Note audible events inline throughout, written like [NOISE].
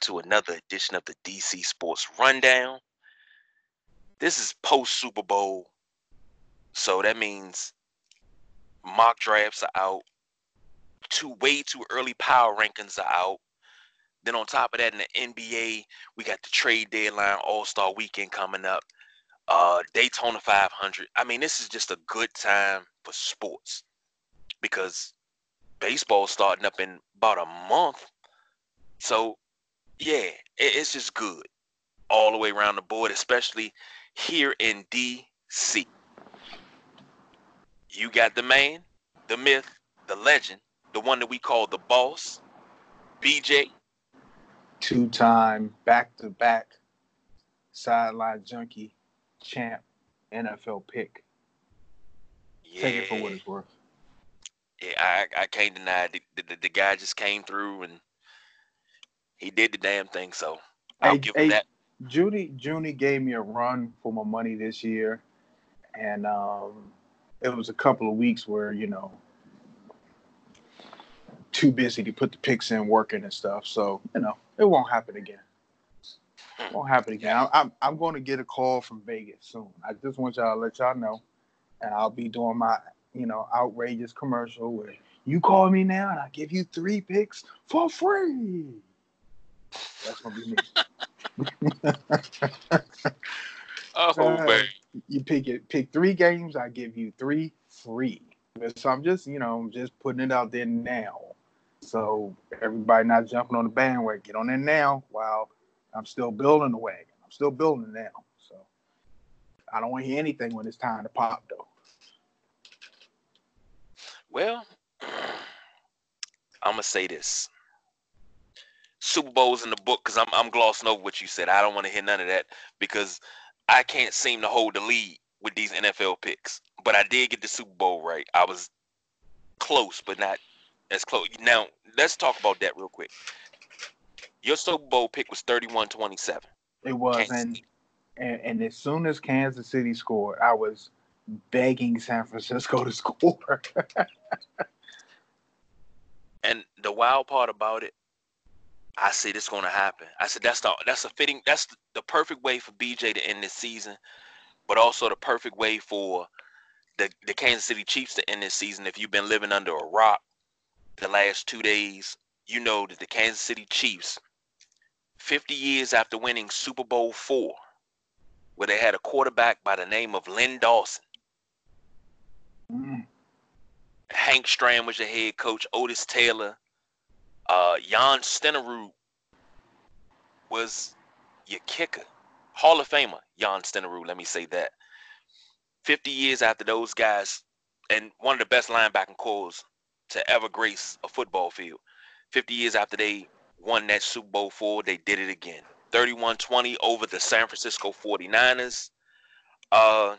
to another edition of the DC Sports Rundown. This is post Super Bowl, so that means mock drafts are out, too way too early power rankings are out. Then on top of that, in the NBA, we got the trade deadline, All Star Weekend coming up, uh, Daytona 500. I mean, this is just a good time for sports because baseball starting up in about a month. So, yeah, it, it's just good all the way around the board, especially here in DC. You got the man, the myth, the legend, the one that we call the boss, BJ. Two time back to back sideline junkie champ NFL pick. Yeah. Take it for what it's worth yeah, I I can't deny it. The, the, the, guy just came through and he did the damn thing. So I'll hey, give him hey, that. Judy Judy gave me a run for my money this year, and um, it was a couple of weeks where you know too busy to put the picks in working and stuff. So you know it won't happen again. It hmm. won't happen again. I'm, I'm, I'm going to get a call from Vegas soon. I just want y'all to let y'all know, and I'll be doing my you know, outrageous commercial where you call me now and I give you three picks for free. That's gonna be me. oh uh, man. You pick it pick three games, I give you three free. So I'm just, you know, I'm just putting it out there now. So everybody not jumping on the bandwagon, get on there now while I'm still building the wagon. I'm still building now. So I don't want to hear anything when it's time to pop though. Well, [CLEARS THROAT] I'm gonna say this. Super Bowl's in the book because I'm I'm glossing over what you said. I don't want to hear none of that because I can't seem to hold the lead with these NFL picks. But I did get the Super Bowl right. I was close, but not as close. Now let's talk about that real quick. Your Super Bowl pick was 31-27. It was, and, and and as soon as Kansas City scored, I was begging San Francisco to [LAUGHS] score. and the wild part about it, I said it's going to happen. I said that's the that's a fitting that's the perfect way for BJ to end this season, but also the perfect way for the the Kansas City Chiefs to end this season. If you've been living under a rock the last two days, you know that the Kansas City Chiefs, 50 years after winning Super Bowl four, where they had a quarterback by the name of Len Dawson, Mm. Hank Stram was the head coach. Otis Taylor, uh, Jan Stenerud was your kicker. Hall of Famer, Jan Stenerud, let me say that. 50 years after those guys, and one of the best linebacking corps to ever grace a football field. 50 years after they won that Super Bowl four, they did it again. 31-20 over the San Francisco 49ers. Uh,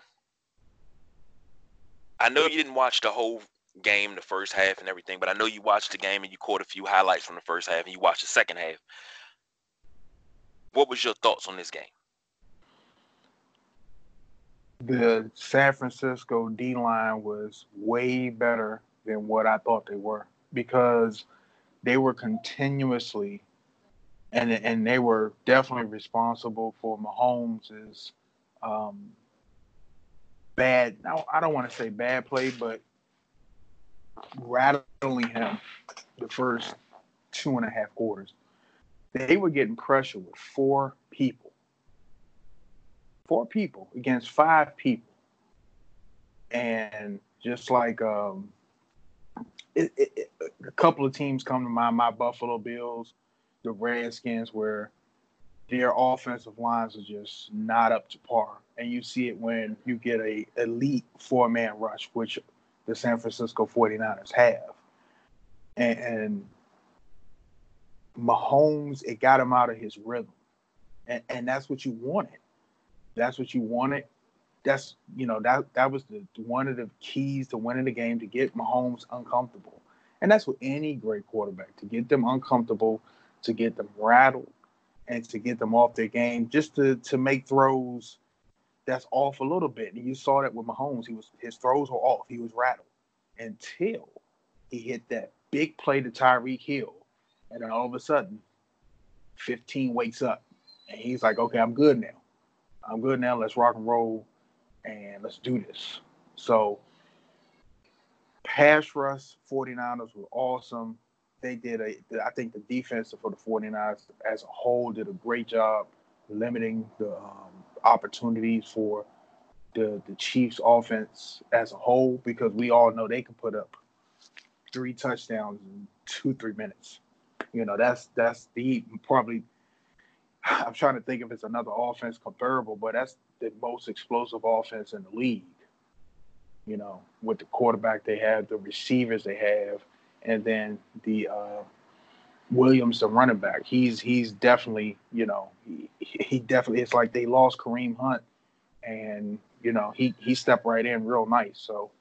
I know you didn't watch the whole game, the first half and everything, but I know you watched the game and you caught a few highlights from the first half and you watched the second half. What was your thoughts on this game? The San Francisco D line was way better than what I thought they were because they were continuously and and they were definitely responsible for Mahomes' um, bad. I don't want to say bad play, but rattling him the first two and a half quarters. They were getting pressure with four people, four people against five people, and just like um, it, it, a couple of teams come to mind, my Buffalo Bills, the Redskins, where their offensive lines are just not up to par and you see it when you get a elite four man rush, which the San Francisco 49ers have. And, and Mahomes, it got him out of his rhythm. And, and that's what you wanted. That's what you wanted. That's you know that that was the one of the keys to winning the game to get Mahomes uncomfortable, and that's what any great quarterback to get them uncomfortable, to get them rattled, and to get them off their game, just to to make throws that's off a little bit. And you saw that with Mahomes. He was his throws were off. He was rattled until he hit that big play to Tyreek Hill And then all of a sudden, 15 wakes up and he's like, okay, I'm good now. I'm good now. Let's rock and roll and let's do this. So, pass rush 49ers were awesome. They did a, I think the defense for the 49ers as a whole did a great job limiting the um, opportunities for the, the Chiefs offense as a whole because we all know they can put up three touchdowns in two, three minutes. You know, that's that's the probably I'm trying to think if it's another offense comparable, but that's the most explosive offense in the league. You know, with the quarterback they have, the receivers they have, and then the uh, Williams, the running back. He's he's definitely you know he, he definitely it's like they lost Kareem Hunt, and you know he he stepped right in real nice. So,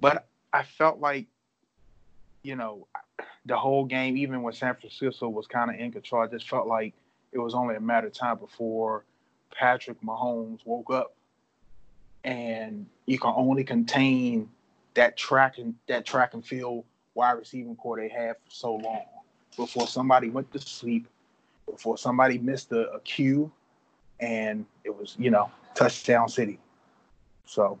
but I felt like you know the whole game, even when San Francisco was kind of in control, I just felt like it was only a matter of time before Patrick Mahomes woke up, and you can only contain that track and that track and field wide receiving core they had for so long before somebody went to sleep, before somebody missed a, a cue, and it was you know touchdown city. So,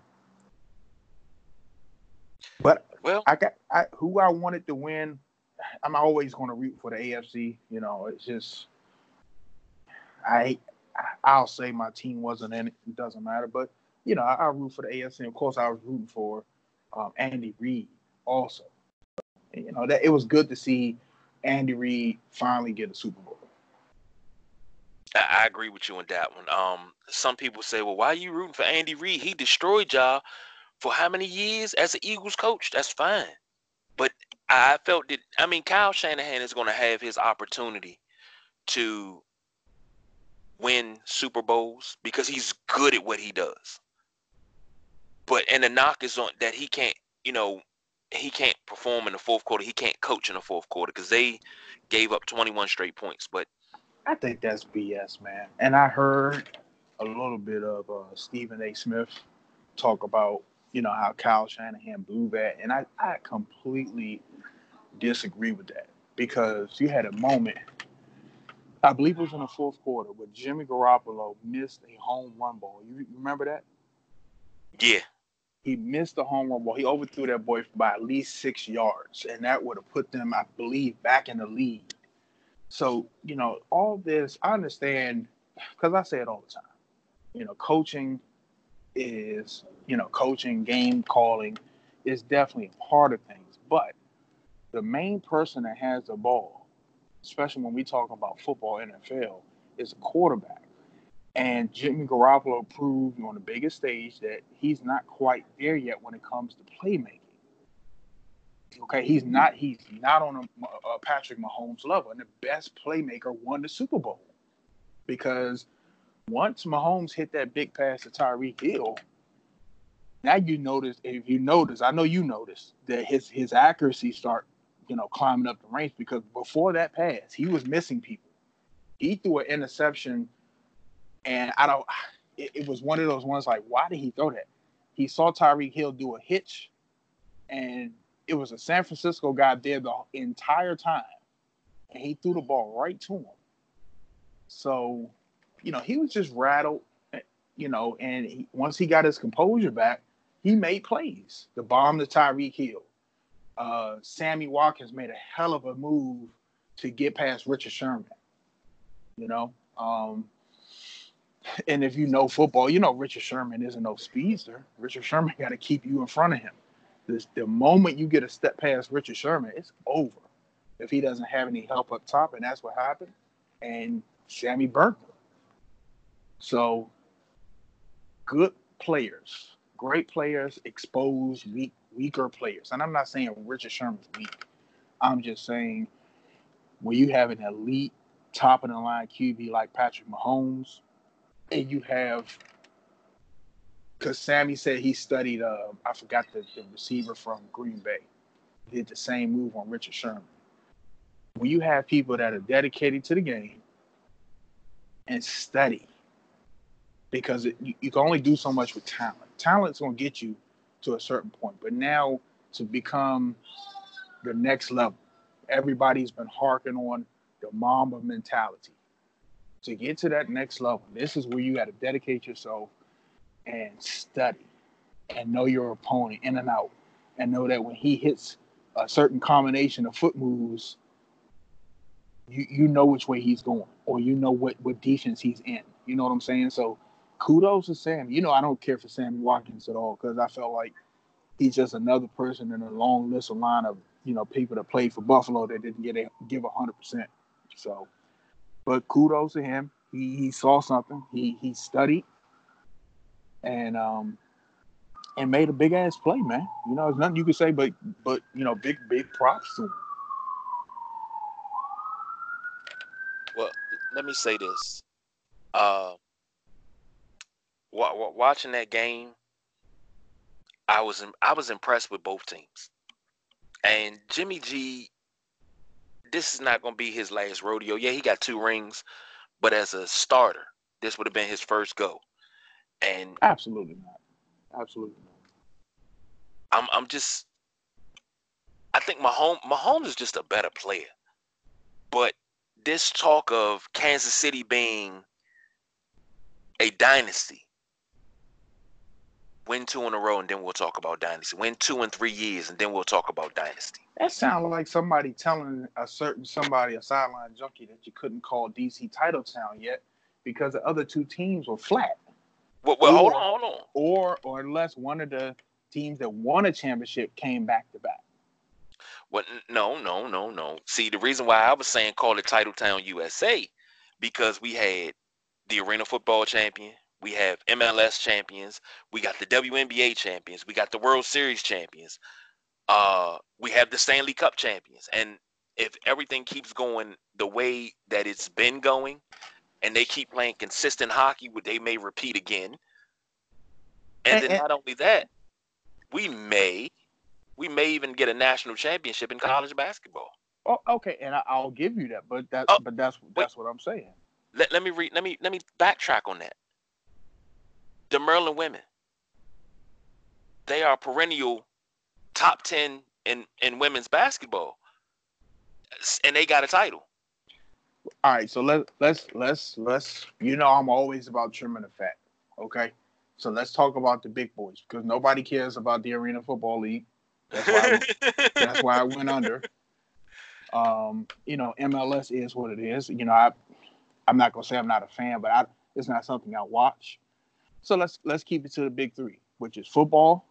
but well, I got I, who I wanted to win I'm always going to root for the AFC. You know, it's just I I'll say my team wasn't in it. It doesn't matter, but you know, I, I root for the AFC. Of course, I was rooting for um, Andy Reid also. You know, that it was good to see Andy Reid finally get a Super Bowl. I agree with you on that one. Um, some people say, "Well, why are you rooting for Andy Reid? He destroyed y'all for how many years as an Eagles coach? That's fine." But I felt that I mean Kyle Shanahan is going to have his opportunity to win Super Bowls because he's good at what he does. But and the knock is on that he can't, you know, he can't perform in the fourth quarter. He can't coach in the fourth quarter because they gave up 21 straight points. But I think that's BS, man. And I heard a little bit of uh, Stephen A. Smith talk about you know, how Kyle Shanahan blew that. And I, I completely disagree with that because you had a moment, I believe it was in the fourth quarter, where Jimmy Garoppolo missed a home run ball. You remember that? Yeah. He missed the home run ball. He overthrew that boy by at least six yards, and that would have put them, I believe, back in the lead. So, you know, all this, I understand, because I say it all the time. You know, coaching is, you know, coaching, game calling is definitely a part of things. But the main person that has the ball, especially when we talk about football, NFL, is a quarterback. And Jimmy Garoppolo proved on the biggest stage that he's not quite there yet when it comes to playmaking. Okay, he's mm-hmm. not he's not on a, a Patrick Mahomes level, and the best playmaker won the Super Bowl because once Mahomes hit that big pass to Tyreek Hill, now you notice if you notice, I know you notice that his his accuracy start, you know, climbing up the ranks because before that pass, he was missing people. He threw an interception, and I don't. It, it was one of those ones like, why did he throw that? He saw Tyreek Hill do a hitch, and it was a San Francisco guy there the entire time, and he threw the ball right to him. So you know, he was just rattled, you know, and he, once he got his composure back, he made plays. The bomb to Tyreek Hill. Uh, Sammy Watkins made a hell of a move to get past Richard Sherman. You know, um, and if you know football, you know Richard Sherman isn't no speedster. Richard Sherman [LAUGHS] got to keep you in front of him. This, the moment you get a step past Richard Sherman, it's over. If he doesn't have any help up top, and that's what happened. And Sammy him. So good players, great players expose weak, weaker players. And I'm not saying Richard Sherman's weak. I'm just saying when you have an elite top of the line QB like Patrick Mahomes, and you have because Sammy said he studied uh, I forgot the, the receiver from Green Bay. Did the same move on Richard Sherman. When you have people that are dedicated to the game and study because it, you, you, can only do so much with talent. Talent's going to get you to a certain point, but now to become the next level, everybody's been harking on the Mamba mentality. To get to that next level, this is where you got to dedicate yourself and study and know your opponent in and out and know that when he hits a certain combination of foot moves, you, you know which way he's going or you know what, what defense he's in. You know what I'm saying? So kudos to Sam. You know, I don't care for Sammy Watkins at all because I felt like he's just another person in a long list of line of, you know, people that played for Buffalo that didn't get a, give 100%. So, but kudos to him. He, he saw something. He he studied and um and made a big ass play, man. You know, there's nothing you can say but but you know, big big props to him. Well, let me say this. Uh, watching that game, I was I was impressed with both teams, and Jimmy G. This is not going to be his last rodeo. Yeah, he got two rings, but as a starter, this would have been his first go. And absolutely not, absolutely not. I'm I'm just. I think Mahomes Mahomes is just a better player, but this talk of Kansas City being a dynasty. Win two in a row, and then we'll talk about dynasty. Win two in three years, and then we'll talk about dynasty. That sounds like somebody telling a certain somebody, a sideline junkie, that you couldn't call DC Titletown yet because the other two teams were flat. Well, well or, hold on, hold on. Or, or unless one of the teams that won a championship came back to back. Well, no, no, no, no. See, the reason why I was saying call it Titletown USA because we had the Arena Football Champion, we have MLS champions, we got the WNBA champions, we got the World Series champions, uh, we have the Stanley Cup champions, and if everything keeps going the way that it's been going, and they keep playing consistent hockey, they may repeat again. And, then not only that, we may we may even get a national championship in college basketball. Oh, okay, and I, will give you that, but that, oh, but that's that's wait. what I'm saying. Let, let me read. Let me let me backtrack on that. The Maryland women, they are perennial top ten in in women's basketball, and they got a title. All right, so let let's let's let's you know I'm always about trimming the fat. Okay, so let's talk about the big boys because nobody cares about the Arena Football League. That's why I, [LAUGHS] that's why I went under. Um, you know, MLS is what it is. You know, I I'm not gonna say I'm not a fan, but I, it's not something I watch. So let's let's keep it to the big three, which is football.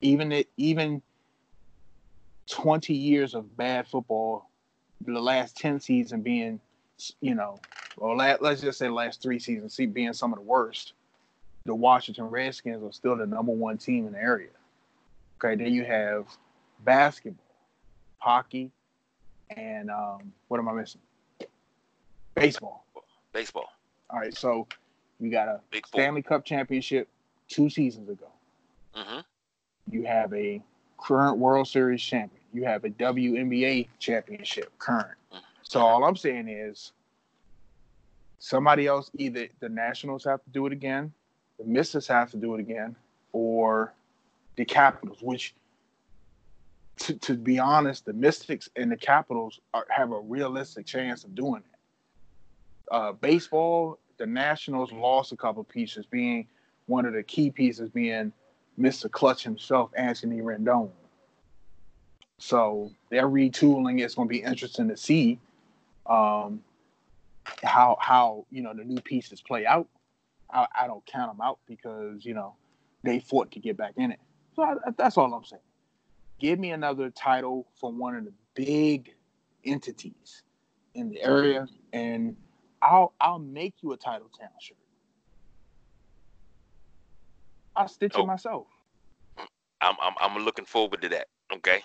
Even it even 20 years of bad football, the last 10 seasons being, you know, or let's just say last three seasons being some of the worst. The Washington Redskins are still the number one team in the area. Okay, then you have basketball, hockey, and um, what am I missing? Baseball. Baseball. All right, so you got a Big Stanley Cup championship two seasons ago. Mm-hmm. You have a current World Series champion. You have a WNBA championship current. Mm-hmm. So all I'm saying is somebody else, either the Nationals have to do it again, the Mystics have to do it again, or the Capitals, which, to, to be honest, the Mystics and the Capitals are, have a realistic chance of doing it. Uh, baseball, the Nationals lost a couple pieces, being one of the key pieces being Mr. Clutch himself, Anthony Rendon. So they're retooling. It's going to be interesting to see um, how how you know the new pieces play out. I, I don't count them out because you know they fought to get back in it. So I, that's all I'm saying. Give me another title from one of the big entities in the area, and I'll I'll make you a title town shirt. I'll stitch oh. it myself. I'm, I'm I'm looking forward to that. Okay.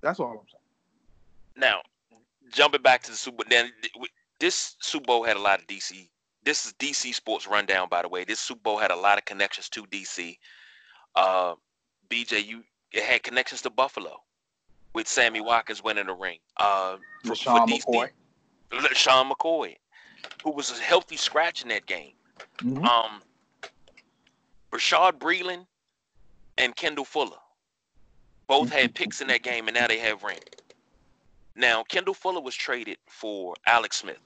That's all I'm saying. Now, jumping back to the Super, then this Super Bowl had a lot of DC this is DC Sports Rundown, by the way. This Super Bowl had a lot of connections to DC. Uh, BJ, you it had connections to Buffalo with Sammy Watkins winning the ring. Uh, for, for DC. Sean McCoy, who was a healthy scratch in that game. Mm-hmm. Um, Bashaud Breeland and Kendall Fuller. Both had picks in that game, and now they have ring. Now Kendall Fuller was traded for Alex Smith,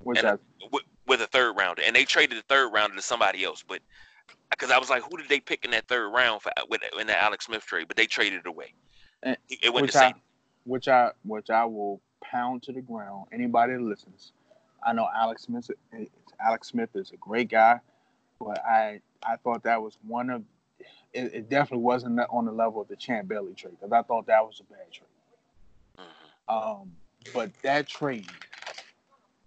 Which and a- with, with a third rounder, and they traded the third rounder to somebody else. But because I was like, who did they pick in that third round for with in that Alex Smith trade? But they traded it away. Eh, It went which to. I, which I, which I will pound to the ground. Anybody that listens, I know Alex Smith. Alex Smith is a great guy, but I, I thought that was one of. It, it definitely wasn't on the level of the Champ Bailey trade because I thought that was a bad trade. Mhm. Um, but that trade,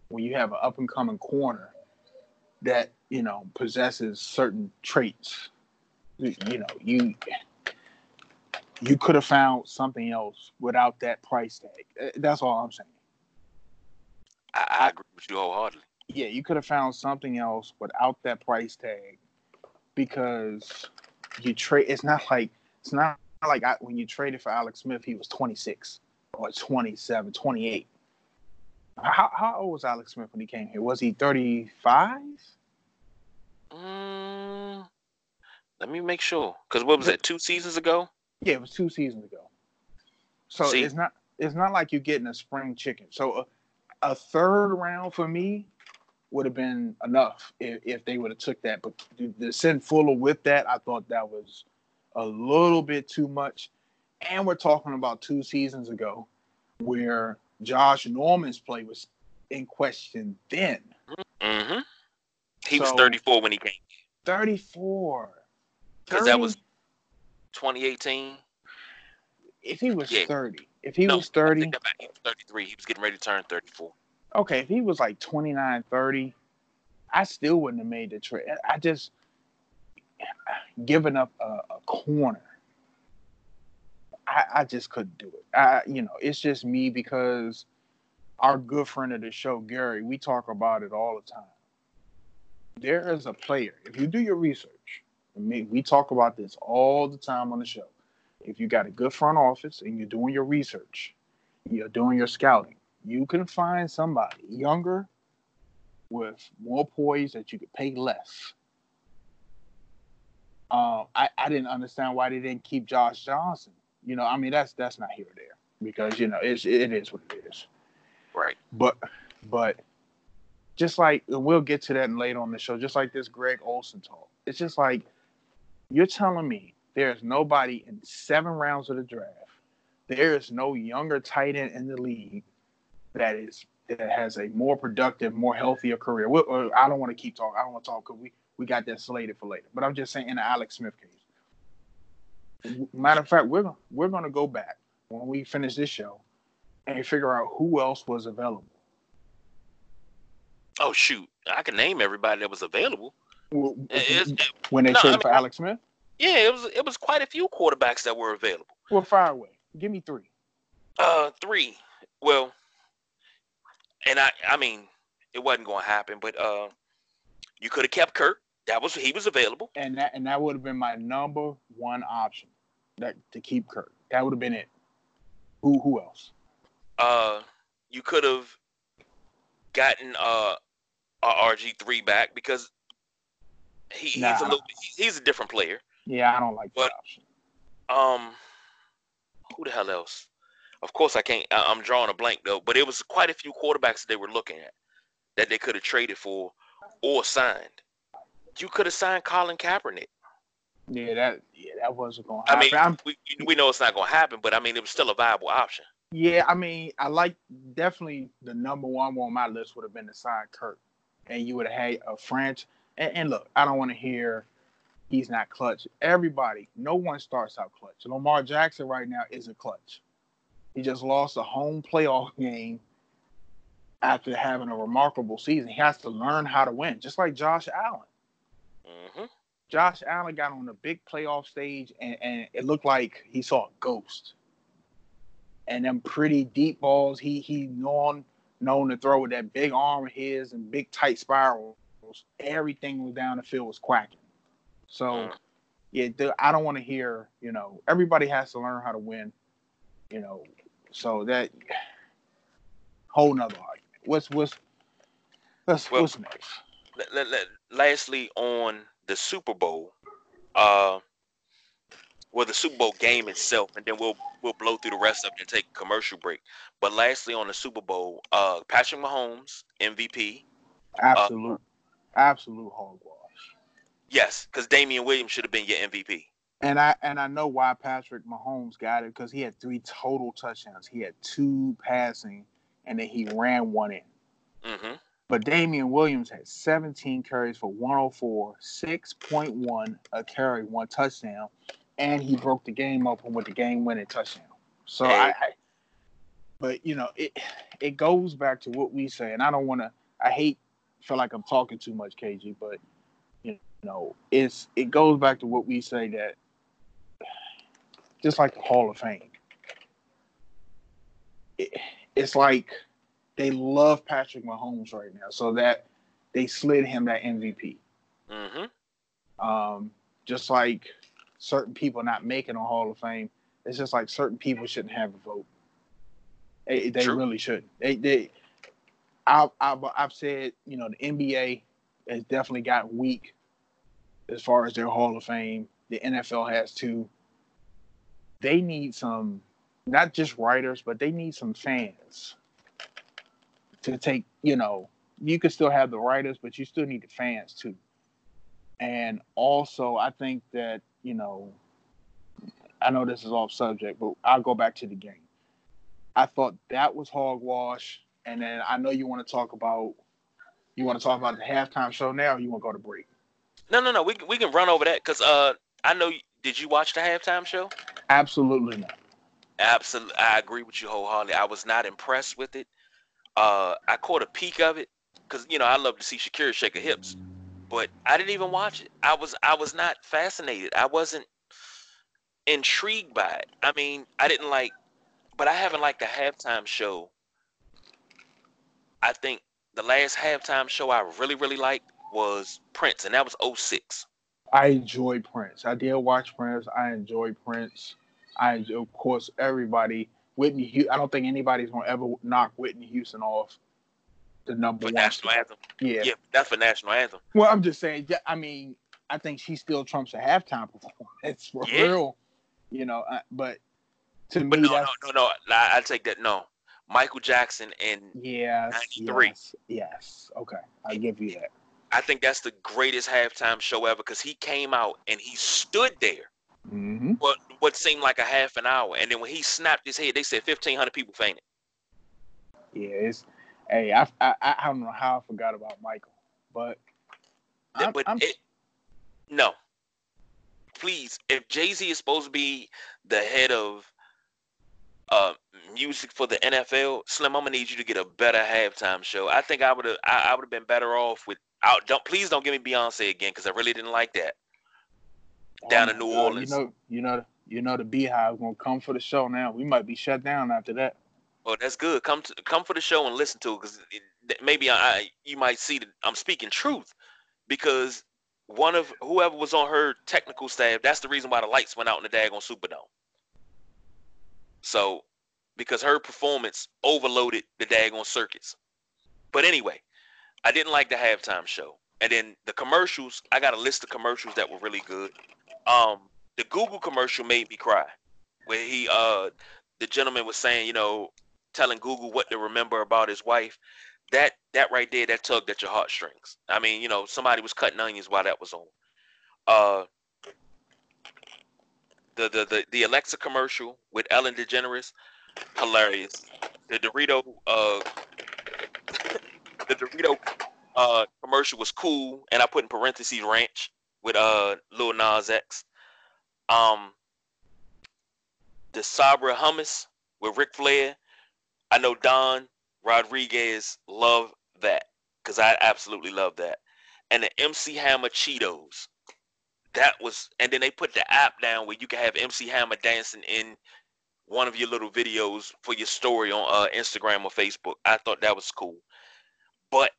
when you have an up and coming corner that you know possesses certain traits, you, you know you you could have found something else without that price tag. Uh, That's all I'm saying. I, I agree with you wholeheartedly. Yeah, you could have found something else without that price tag because you trade. It's not like it's not like I, when you traded for Alex Smith, he was 26 or 27, 28. How, how old was Alex Smith when he came here? Was he 35? Mm, let me make sure. Because what was that? Two seasons ago? Yeah, it was two seasons ago. So See- it's not it's not like you're getting a spring chicken. So a, a third round for me would have been enough if, if they would have took that. But to, send Fuller with that, I thought that was a little bit too much. And we're talking about two seasons ago where Josh Norman's play was in question then. Mm-hmm. He was 34 when he came. 34. Because that was 2018. if he was Yeah. 30. If he No, was 30, take that. He was 33. He was getting ready to turn 34. okay, if he was like 29, 30, I still wouldn't have made the trade. I just giving up a, a corner. I, I just couldn't do it. I, you know, it's just me because our good friend of the show, Gary, we talk about it all the time. There is a player. If you do your research, we talk about this all the time on the show. If you got a good front office and you're doing your research, you're doing your scouting, you can find somebody younger with more poise that you could pay less. Um, I, I didn't understand why they didn't keep Josh Johnson. You know, I mean that's that's not here or there because you know it's it is what it is. Right. But but just like and we'll get to that later on the show, just like this Greg Olsen talk. It's just like you're telling me there's nobody in seven rounds of the draft. There is no younger tight end in the league that is that has a more productive, more healthier career. We, uh, I don't want to keep talking. I don't want to talk because we we got that slated for later. But I'm just saying in the Alex Smith case. Matter of fact, we're we're gonna go back when we finish this show and figure out who else was available. Oh shoot, I can name everybody that was available. It's- when they no, I traded mean, for Alex Smith. yeah, it was it was quite a few quarterbacks that were available. Well, fire away. Give me three. Uh, three. Well, and I I mean it wasn't going to happen, but uh, you could have kept Kirk. That was he was available. and that and that would have been my number one option that to keep Kirk. That would have been it. Who who else? Uh, you could have gotten uh RG three back because he, he's a little he's a different player. Yeah, I don't like that What? option. Um, who the hell else? Of course, I can't. I, I'm drawing a blank though. But it was quite a few quarterbacks they were looking at that they could have traded for or signed. You could have signed Colin Kaepernick. Yeah, that yeah that wasn't going to I happen. mean, I'm- we we know it's not going to happen, but I mean, it was still a viable option. yeah, I mean, I like definitely the number one on my list would have been to sign Kirk, and you would have had a French. And, and look, I don't want to hear he's not clutch. Everybody, no one starts out clutch. Lamar Jackson right now is a clutch. He just lost a home playoff game after having a remarkable season. He has to learn how to win, just like Josh Allen. hmm Josh Allen got on the big playoff stage and, and it looked like he saw a ghost. And them pretty deep balls, he he known known to throw with that big arm of his and big tight spirals. Everything was down the field was quacking. So Mm. yeah, I don't want to hear, you know, everybody has to learn how to win, you know. So that whole nother argument. What's what's what's, Well- what's next? Let- let- lastly, on the Super Bowl, uh, well, the Super Bowl game itself, and then we'll we'll blow through the rest of it and take a commercial break. But lastly, on the Super Bowl, uh, Patrick Mahomes MVP. Absolute, uh, absolute hogwash. Yes, because Damien Williams should have been your MVP. And I and I know why Patrick Mahomes got it because he had three total touchdowns. He had two passing, and then he ran one in. Mm-hmm. But Damien Williams had 17 carries for 104, 6.1 a carry, one touchdown, and he broke the game open with the game-winning touchdown. So hey. I, I, but you know, it it goes back to what we say, and I don't want to. I hate feel like I'm talking too much, KG, but you know, it's it goes back to what we say that [SIGHS] just like the Hall of Fame. It, it's like they love Patrick Mahomes right now, so that they slid him that MVP. Mm-hmm. Um, just like certain people not making a Hall of Fame, it's just like certain people shouldn't have a vote. They, they really shouldn't. They, they, I, I, I've said, you know, the NBA has definitely got weak as far as their Hall of Fame. The NFL has too they need some not just writers, but they need some fans to take, you know, you can still have the writers, but you still need the fans too. And also, I think that, you know, I know this is off subject, but I'll go back to the game. I thought that was hogwash. And then I know you want to talk about you want to talk about the halftime show now, or you want to go to break? No, no, no. We we can run over that because uh, I know. Did you watch the halftime show? Absolutely not. Absolutely, I agree with you wholeheartedly. I was not impressed with it. Uh, I caught a peek of it because you know I love to see Shakira shake her hips, but I didn't even watch it. I was I was not fascinated. I wasn't intrigued by it. I mean, I didn't like, but I haven't liked the halftime show. I think the last halftime show I really really liked was Prince, and that was 06. I enjoy Prince. I did watch Prince. I enjoy Prince. I enjoy, of course everybody. Whitney. I don't think anybody's gonna ever knock Whitney Houston off the number for one national anthem. Yeah, yeah, that's for national anthem. Well, I'm just saying. I mean, I think she still trumps a halftime performance [LAUGHS] for yeah. real. You know, uh, but to but me, no, no, no, no. I, I take that. No, Michael Jackson in yes, 93. Yes, yes. Okay, I give you that. I think that's the greatest halftime show ever because he came out and he stood there mm-hmm. what what seemed like a half an hour, and then when he snapped his head, they said fifteen hundred people fainted. Yeah, it's hey, I, I I don't know how I forgot about Michael, but I'm, but I'm... It, no, please, if Jay Z is supposed to be the head of uh, music for the NFL, Slim, I'm gonna need you to get a better halftime show. I think I would have I, I would have been better off with out. Don't please don't give me Beyonce again because I really didn't like that. Down in New God. Orleans, you know, you know, you know the BeyHive gonna come for the show now. We might be shut down after that. Oh, that's good. Come to come for the show and listen to it because maybe I you might see that I'm speaking truth because one of whoever was on her technical staff. That's the reason why the lights went out in the daggone Superdome. So, because her performance overloaded the daggone circuits. But anyway, I didn't like the halftime show. And then the commercials, I got a list of commercials that were really good. Um, the Google commercial made me cry, where he, uh, the gentleman was saying, you know, telling Google what to remember about his wife. That that right there, that tugged at your heartstrings. I mean, you know, somebody was cutting onions while that was on. Uh, the the the, the Alexa commercial with Ellen DeGeneres, hilarious. The Dorito, uh, the Dorito uh, commercial was cool, and I put in parentheses ranch with uh Lil Nas X. Um, the Sabra hummus with Ric Flair. I know Don Rodriguez love that because I absolutely love that. And the MC Hammer Cheetos. That was, and then they put the app down where you can have MC Hammer dancing in one of your little videos for your story on uh, Instagram or Facebook. I thought that was cool. But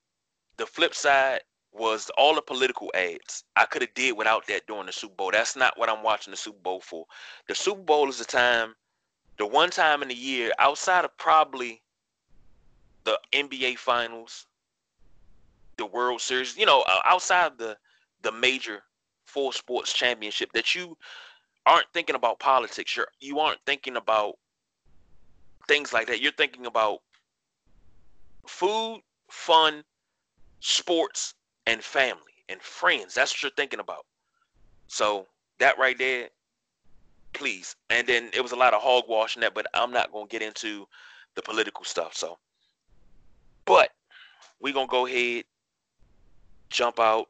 the flip side was all the political ads. I could have did without that during the Super Bowl. That's not what I'm watching the Super Bowl for. The Super Bowl is the time, the one time in the year outside of probably the NBA Finals, the World Series, you know, outside the the major four sports championship that you aren't thinking about politics. You're you aren't thinking about things like that. You're thinking about food, fun, sports, and family and friends. That's what you're thinking about. So that right there, please. And then it was a lot of hogwash in that, but I'm not gonna get into the political stuff. So, but we're gonna go ahead, jump out,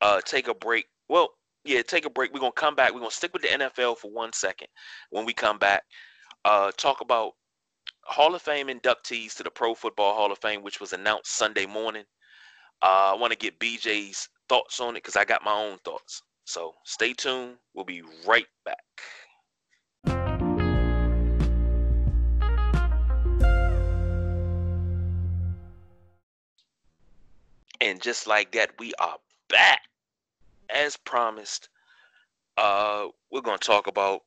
uh, take a break. Well, yeah, take a break. We're gonna come back. We're gonna stick with the NFL for one second. When we come back, uh, talk about Hall of Fame inductees to the Pro Football Hall of Fame, which was announced Sunday morning. Uh, I want to get BJ's thoughts on it because I got my own thoughts. So stay tuned. We'll be right back. And just like that, we are back. As promised, uh, we're going to talk about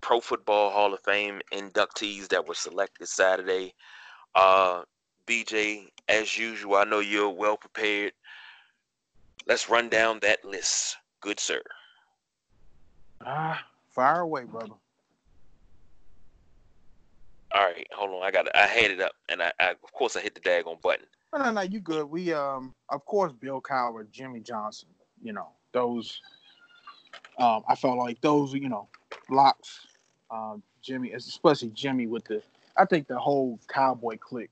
Pro Football Hall of Fame inductees that were selected Saturday. Uh, BJ, as usual, I know you're well prepared. Let's run down that list. Good sir. Ah, fire away, brother. All right, hold on. I got. I had it up, and I, I of course I hit the daggone button. No, no, no, you good. We um, of course, Bill Cowher, Jimmy Johnson. You know those. Um, I felt like those, you know, locks. Um, Jimmy, especially Jimmy with the. I think the whole cowboy clique.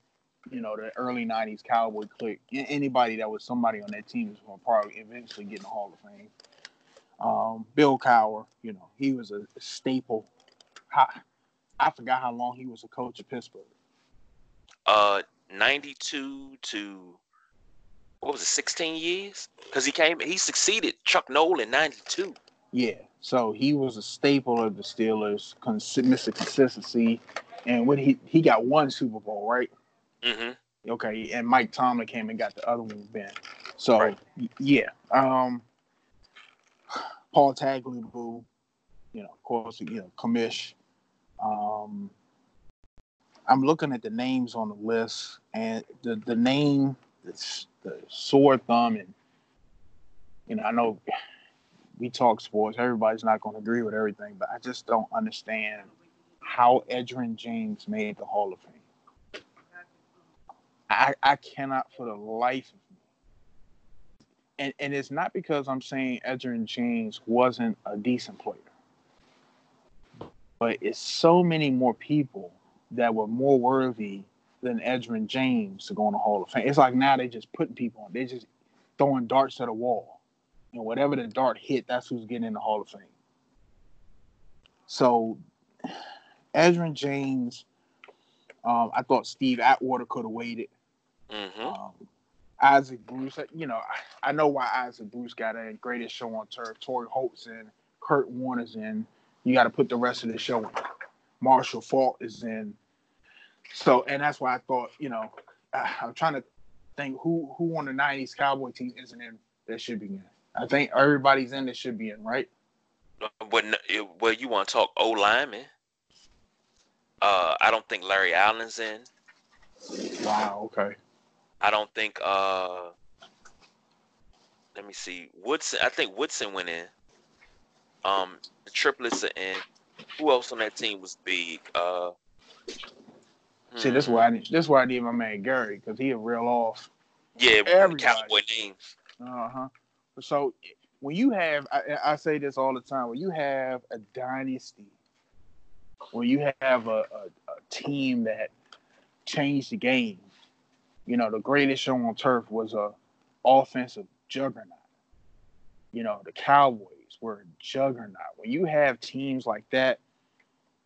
You know, the early '90s cowboy clique. Anybody that was somebody on that team is going to probably eventually get in the Hall of Fame. Um, Bill Cowher, you know, he was a staple. I, I forgot how long he was a coach at Pittsburgh. Uh, 92 to what was it, 16 years? Because he came, he succeeded Chuck Noll in 92. Yeah, so he was a staple of the Steelers, cons- Mr. Consistency, and when he he got one Super Bowl, right? Mm-hmm. Okay, and Mike Tomlin came and got the other one, Ben. So Right. yeah, um, Paul Tagliabue, you know, of course, you know, Kamish. Um, I'm looking at the names on the list, and the the name, the, the sore thumb, and you know, I know we talk sports. Everybody's not going to agree with everything, but I just don't understand how Edgerrin James made the Hall of Fame. I I cannot for the life of me. And and it's not because I'm saying Edgerrin James wasn't a decent player. But it's so many more people that were more worthy than Edgerrin James to go in the Hall of Fame. It's like now they're just putting people on. They just throwing darts at a wall. And whatever the dart hit, that's who's getting in the Hall of Fame. So Edgerrin James, um, I thought Steve Atwater could have waited. Mm-hmm. Um, Isaac Bruce, you know, I, I know why Isaac Bruce got in. Greatest show on turf. Torry Holt's in. Kurt Warner's in. You got to put the rest of the show in. Marshall Faulk is in. So, and that's why I thought, you know, I, I'm trying to think who who on the '90s Cowboy team isn't in that should be in. I think everybody's in that should be in, right? But well, you want to talk O lineman? Uh, I don't think Larry Allen's in. Wow. Okay. I don't think. Uh, let me see. Woodson. I think Woodson went in. Um, the triplets are in. Who else on that team was big? Uh, See, this is hmm, why I need, this why I need my man Gary because he a real off. Yeah, everybody. Cowboy names. Uh huh. So when you have, I, I say this all the time, when you have a dynasty, when you have a, a, a team that changed the game, you know, the greatest show on turf was a offensive juggernaut. You know, the Cowboys were a juggernaut. When you have teams like that,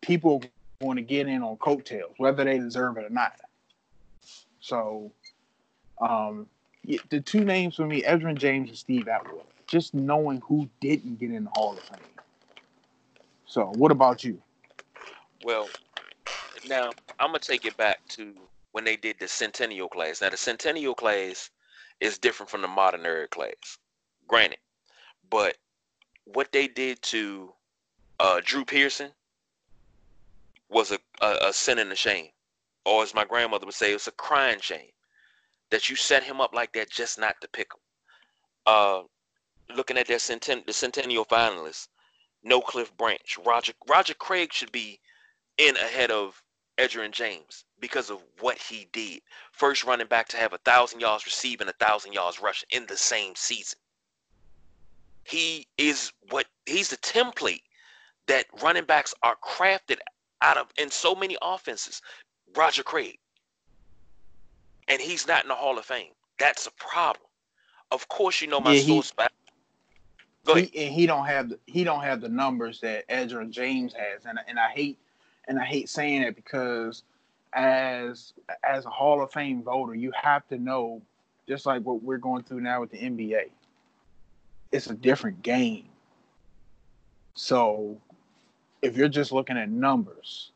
people want to get in on coattails, whether they deserve it or not. So, um, the two names for me, Edgerrin James and Steve Atwood. Just knowing who didn't get in the Hall of Fame. So, what about you? Well, now I'm gonna take it back to when they did the Centennial class. Now the Centennial class is different from the modern era class, granted, but what they did to uh, Drew Pearson was a, a, a sin and a shame, or as my grandmother would say, it's a crying shame that you set him up like that just not to pick him. Uh, looking at that centen- the Centennial finalists, no Cliff Branch. Roger Roger Craig should be in ahead of Edgerrin James because of what he did. First running back to have a thousand yards receiving, a thousand yards rushing in the same season. He is what he's the template that running backs are crafted out of in so many offenses. Roger Craig. And he's not in the Hall of Fame. That's a problem. Of course, you know my yeah, source. Go ahead. He, and he don't have the, he don't have the numbers that Edgerrin James has, and and I hate and I hate saying it because as as a Hall of Fame voter, you have to know, just like what we're going through now with the NBA, it's a different game. So if you're just looking at numbers,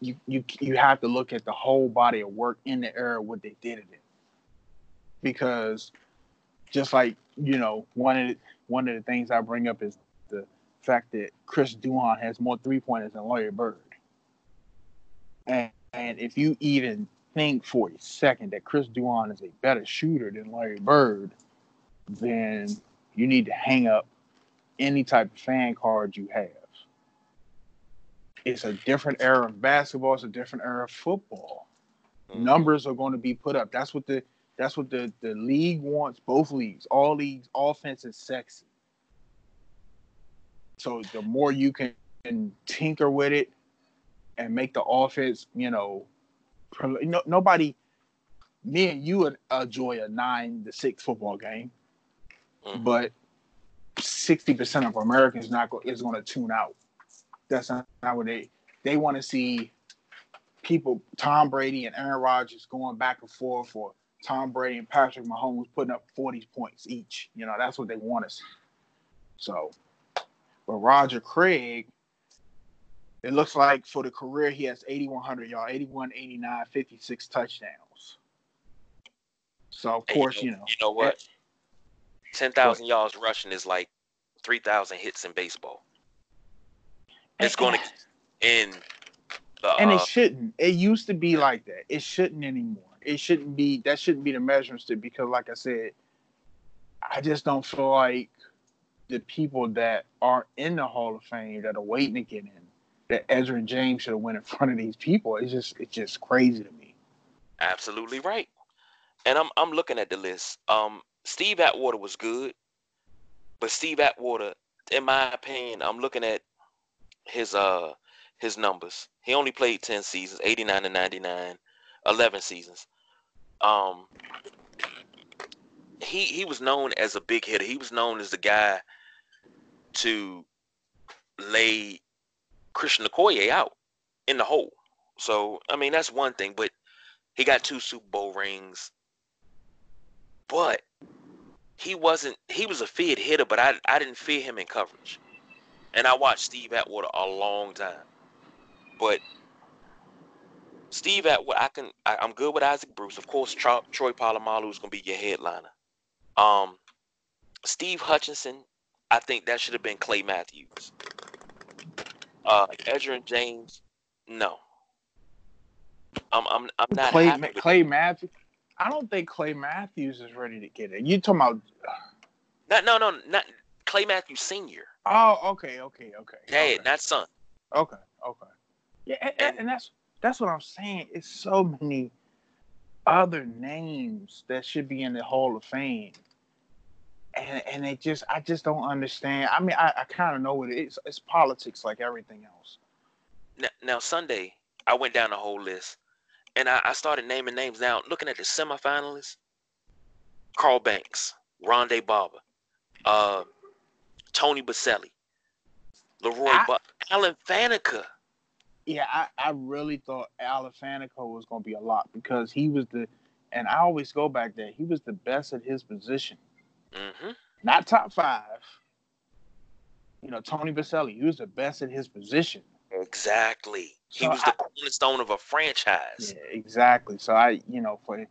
you you you have to look at the whole body of work in the era what they did it in. Because just like, you know, one of the, one of the things I bring up is the fact that Chris Duhon has more three pointers than Larry Bird. And, and if you even think for a second that Chris Duhon is a better shooter than Larry Bird, then you need to hang up any type of fan card you have. It's a different era of basketball. It's a different era of football. Mm-hmm. Numbers are going to be put up. That's what the that's what the, the league wants. Both leagues, all leagues, offense is sexy. So the more you can tinker with it and make the offense, you know, no, nobody, me and you would enjoy a nine to six football game, mm-hmm. but sixty percent of Americans not go, is going to tune out. That's not, not what they they want to see. People, Tom Brady and Aaron Rodgers going back and forth, or Tom Brady and Patrick Mahomes putting up forty points each. You know, that's what they want to see. So, but Roger Craig, it looks like for the career he has 8100 yards, 81, 89, 56 touchdowns. So of course, you know, you know, you know what? Ten thousand yards rushing is like three thousand hits in baseball. It's going to in the, and it uh, shouldn't. It used to be like that. It shouldn't anymore. It shouldn't be. That shouldn't be the measuring stick because, like I said, I just don't feel like the people that are in the Hall of Fame that are waiting to get in, that Edgerrin James should have went in [LAUGHS] front of these people. It's just it's just crazy to me. Absolutely right. And I'm I'm looking at the list. Um, Steve Atwater was good, but Steve Atwater, in my opinion, I'm looking at his uh his numbers. He only played 10 seasons, 89 to 99, 11 seasons. Um he he was known as a big hitter. He was known as the guy to lay Christian Okoye out in the hole. So, I mean, that's one thing, but he got two Super Bowl rings. But he wasn't he was a feared hitter, but I I didn't fear him in coverage. And I watched Steve Atwater a long time. But Steve Atwater, I can I, am good with Isaac Bruce. Of course, Troy, Troy Polamalu is gonna be your headliner. Um, Steve Hutchinson, I think that should have been Clay Matthews. Uh, Edgerrin James, no. I'm I'm I'm not Clay, Clay Matthews. I don't think Clay Matthews is ready to get it. You talking about? Not, no, no, not Clay Matthews Senior. Oh, okay, okay, okay. Dad, okay. not son. Okay, okay. Yeah, and, and, and that's that's what I'm saying. It's so many other names that should be in the Hall of Fame. And and it just I just don't understand. I mean, I, I kind of know what it is. It's politics like everything else. Now, now Sunday, I went down the whole list and I, I started naming names. Now, looking at the semifinalists, Carl Banks, Rondé Barber, uh, Tony Boselli, Leroy I, Buck, Alan Faneca. Yeah, I, I really thought Alan Faneca was going to be a lot because he was the, and I always go back there, he was the best at his position. Mm-hmm. Not top five. You know, Tony Boselli, he was the best at his position. Exactly. He so was the I, cornerstone of a franchise. Yeah, exactly. So I, you know, for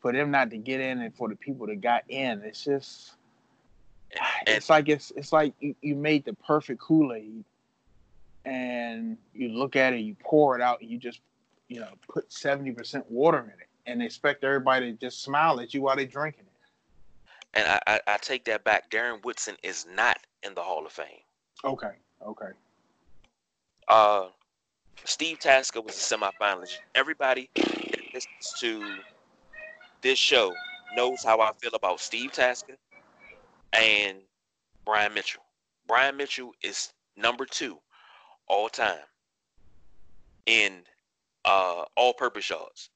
for them not to get in and for the people that got in, it's just [SIGHS] and, it's like it's it's like you, you made the perfect Kool-Aid and you look at it, you pour it out, and you just, you know, put 70% water in it and expect everybody to just smile at you while they're drinking it. And I, I, I take that back. Darren Woodson is not in the Hall of Fame. Okay. Okay. Uh, Steve Tasker was a semifinalist. Everybody that listens to this show knows how I feel about Steve Tasker and Brian Mitchell. Brian Mitchell is number two all time in uh, all-purpose yards.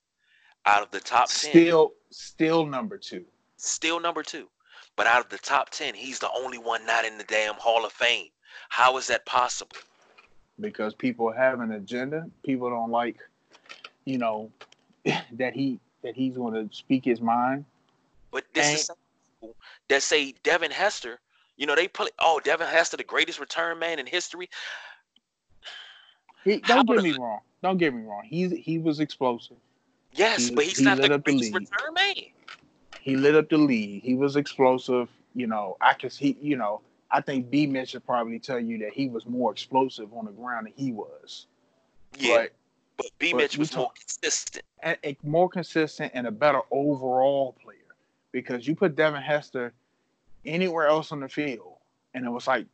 Out of the top ten, Still, still number two. still number two. But out of the top ten, he's the only one not in the damn Hall of Fame. How is that possible? Because people have an agenda. People don't like, you know, [LAUGHS] that he that he's going to speak his mind. But this is that say Devin Hester. You know, they put oh Devin Hester, the greatest return man in history. He, don't get does- me wrong. Don't get me wrong. He he was explosive. Yes, He- but he's he not the up the greatest return man. He lit up the league. He was explosive. You know, I can see. You know, I think B Mitch should probably tell you that he was more explosive on the ground than he was. Yeah, But but B Mitch was more consistent. a, a more consistent and a better overall player because you put Devin Hester anywhere else on the field, and it was like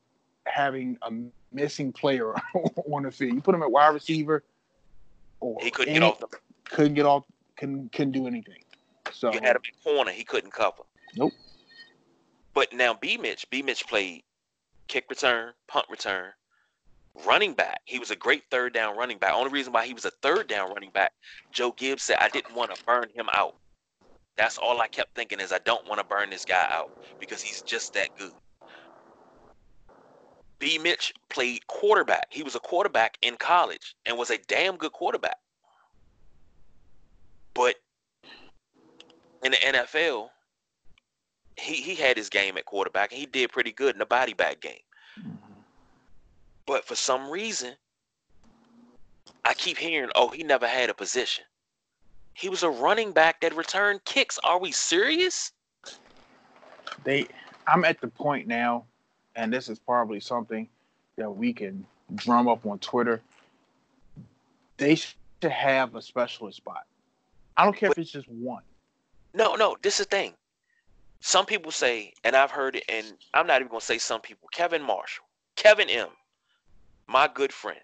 having a missing player [LAUGHS] on the field. You put him at wide receiver, or He couldn't any- get off the. couldn't get off, couldn't couldn't do anything. So You had him in corner, he couldn't cover. Nope. But now B Mitch, B Mitch played kick return, punt return, running back. He was a great third down running back. Only reason why he was a third down running back, Joe Gibbs said, I didn't want to burn him out. That's all I kept thinking is I don't want to burn this guy out because he's just that good. B Mitch played quarterback. He was a quarterback in college and was a damn good quarterback. But in the NFL, he, he had his game at quarterback and he did pretty good in the body bag game. Mm-hmm. But for some reason, I keep hearing, oh, he never had a position. He was a running back that returned kicks. Are we serious? they, I'm at the point now, and this is probably something that we can drum up on Twitter. They should have a specialist spot. I don't care if it's just one. No, no, this is the thing. Some people say, and I've heard it, and I'm not even going to say some people, Kevin Marshall, Kevin M., my good friend,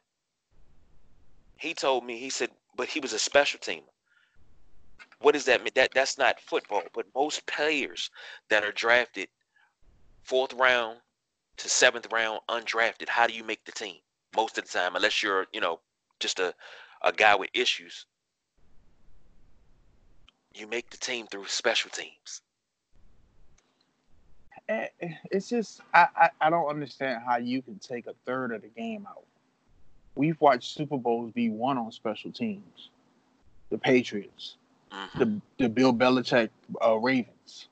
he told me, he said, but he was a special teamer. What does that mean? That that's not football, but most players that are drafted fourth round to seventh round undrafted, how do you make the team? Most of the time, unless you're, you know, just a, a guy with issues. You make the team through special teams. Eh, eh, It's just I, I I don't understand how you can take a third of the game out. We've watched Super Bowls be won on special teams. The Patriots, the the Bill Belichick uh, Ravens.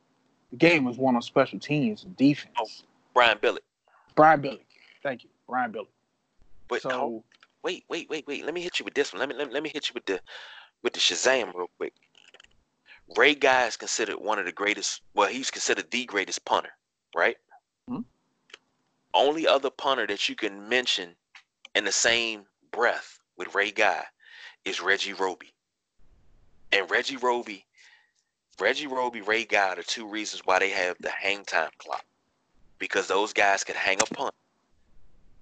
The game was won on special teams and defense. Oh. Brian Billick. Brian Billick, thank you, Brian Billick. But so hold- wait, wait, wait, wait. Let me hit you with this one. Let me let me, let me hit you with the with the Shazam real quick. Ray Guy is considered one of the greatest. Well, he's considered the greatest punter, right? Mhm. Only other punter that you can mention in the same breath with Ray Guy is Reggie Roby. And Reggie Roby, Reggie Roby, Ray Guy are two reasons why they have the hang time clock. Because those guys could hang a punt.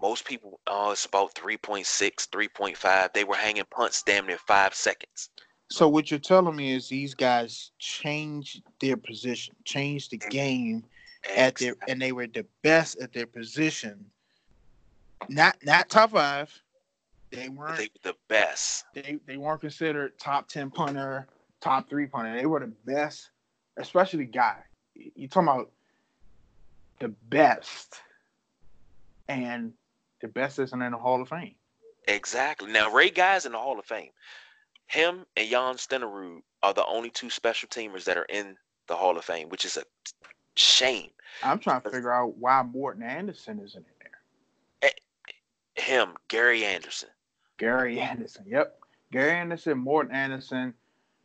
Most people, oh, it's about 3.6, 3.5. They were hanging punts damn near five seconds. so what you're telling me is these guys change their position, change the game at their and they were the best at their position. Not not top five. They weren't They were the best. they they weren't considered top ten punter, top three punter. They were the best, especially guy. You talking about the best, and the best isn't in the Hall of Fame. Exactly. Now Ray Guy's in the Hall of Fame. Him and Jan Stenerud are the only two special teamers that are in the Hall of Fame, which is a shame. I'm trying to figure out why Morten Andersen isn't in there. Him, Gary Anderson. Gary Anderson. Yep, Gary Anderson, Morten Andersen.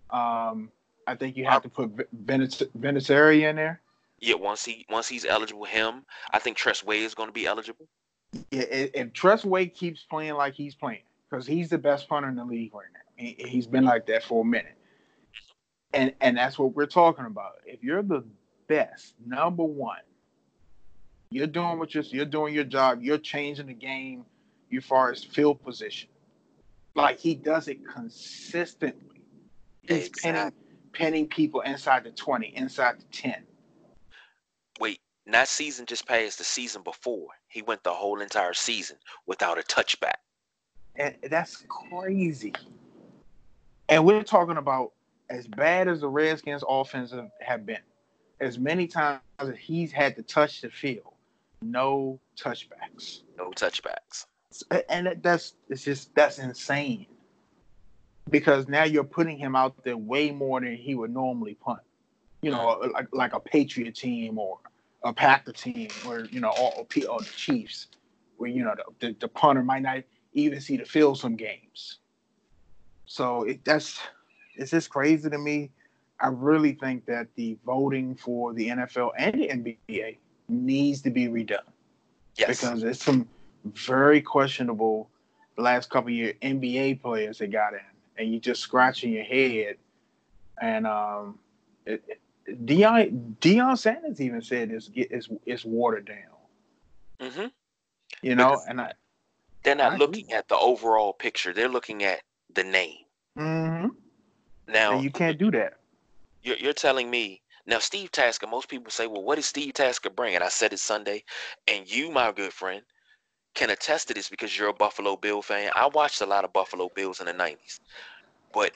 Um, I think you have to put Vinatieri in there. Yeah, once he once he's eligible, him. I think Tress Way is going to be eligible. Yeah, if, if Tress Way keeps playing like he's playing, because he's the best punter in the league right now. He, he's been like that for a minute, and and that's what we're talking about. If you're the best, number one, You're doing what you're you're doing your job. You're changing the game as far as field position. Like he does it consistently. He's exactly. pinning pinning people inside the 20, inside the 10. Wait, not season just passed, the season before. He went the whole entire season without a touchback. And that's crazy. And we're talking about as bad as the Redskins offense have been, as many times as he's had to touch the field, no touchbacks. No touchbacks. And that's it's just that's insane. Because now you're putting him out there way more than he would normally punt. You know, like like a Patriot team or a Packer team or you know, or, or the Chiefs, where you know the, the, the punter might not even see the field some games. So it, that's it's just crazy to me. I really think that the voting for the NFL and the NBA needs to be redone. Yes. Because there's some very questionable last couple year NBA players that got in, and you're just scratching your head. And um, it, it, Deion Deion Sanders even said it's it's it's watered down. Mm-hmm. You know, because and I they're not I looking agree. at the overall picture. They're looking at the name. Mm-hmm. Now and you can't do that. You're, you're telling me now, Steve Tasker. Most people say, "Well, what is Steve Tasker bring?" And I said it Sunday, and you, my good friend, can attest to this because you're a Buffalo Bill fan. I watched a lot of Buffalo Bills in the '90s, but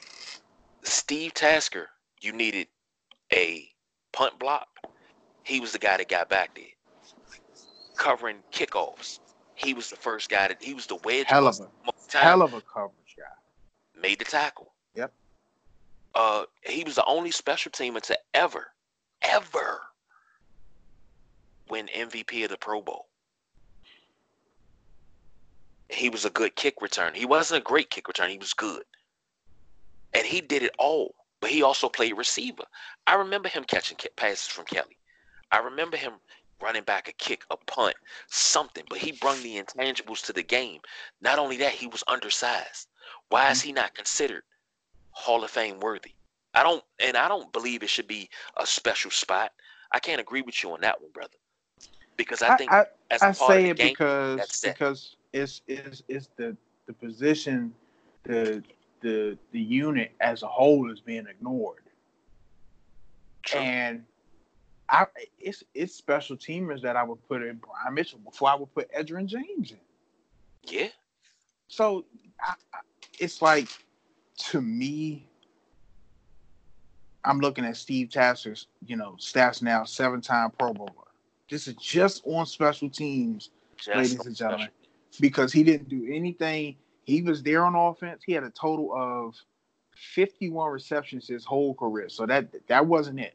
Steve Tasker, you needed a punt block. He was the guy that got back there, covering kickoffs. He was the first guy that he was the wedge. Hell of a hell of a coverage guy. Made the tackle. Yep. Uh, he was the only special teamer to ever, ever win MVP of the Pro Bowl. He was a good kick return. He wasn't a great kick return. He was good, and he did it all. But he also played receiver. I remember him catching passes from Kelly. I remember him running back a kick, a punt, something. But he brought the intangibles to the game. Not only that, he was undersized. Why is mm-hmm. he not considered Hall of Fame worthy? I don't, and I don't believe it should be a special spot. I can't agree with you on that one, brother. Because I think I, I, I say it game, because because it's it's it's the the position, the the the unit as a whole is being ignored. True. And I it's it's special teamers that I would put in Brian Mitchell before I would put Edgerrin James in. Yeah. So I, I, it's like to me, I'm looking at Steve Tasker's, you know, stats now, seven time Pro Bowler. This is just on special teams, just ladies and gentlemen, special. because he didn't do anything. He was there on offense. He had a total of 51 receptions his whole career. So that that wasn't it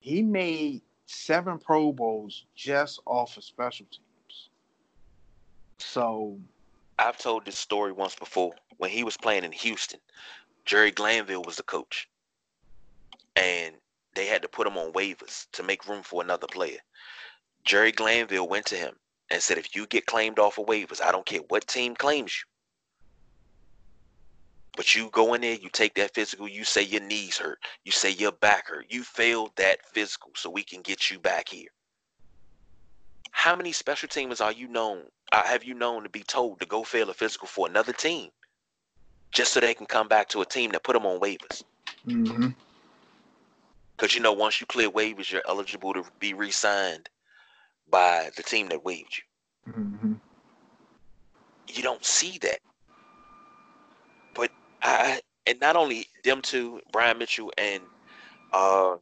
he made seven Pro Bowls just off of special teams. So I've told this story once before. When he was playing in Houston, Jerry Glanville was the coach. And they had to put him on waivers to make room for another player. Jerry Glanville went to him and said, if you get claimed off of waivers, I don't care what team claims you. But you go in there, you take that physical, you say your knees hurt, you say your back hurt, you failed that physical so we can get you back here. How many special teamers are you known, uh, have you known to be told to go fail a physical for another team just so they can come back to a team that put them on waivers? Mm-hmm. Because you know, once you clear waivers, you're eligible to be re-signed by the team that waived you. Mm-hmm. You don't see that. But I, and not only them two, Brian Mitchell and uh,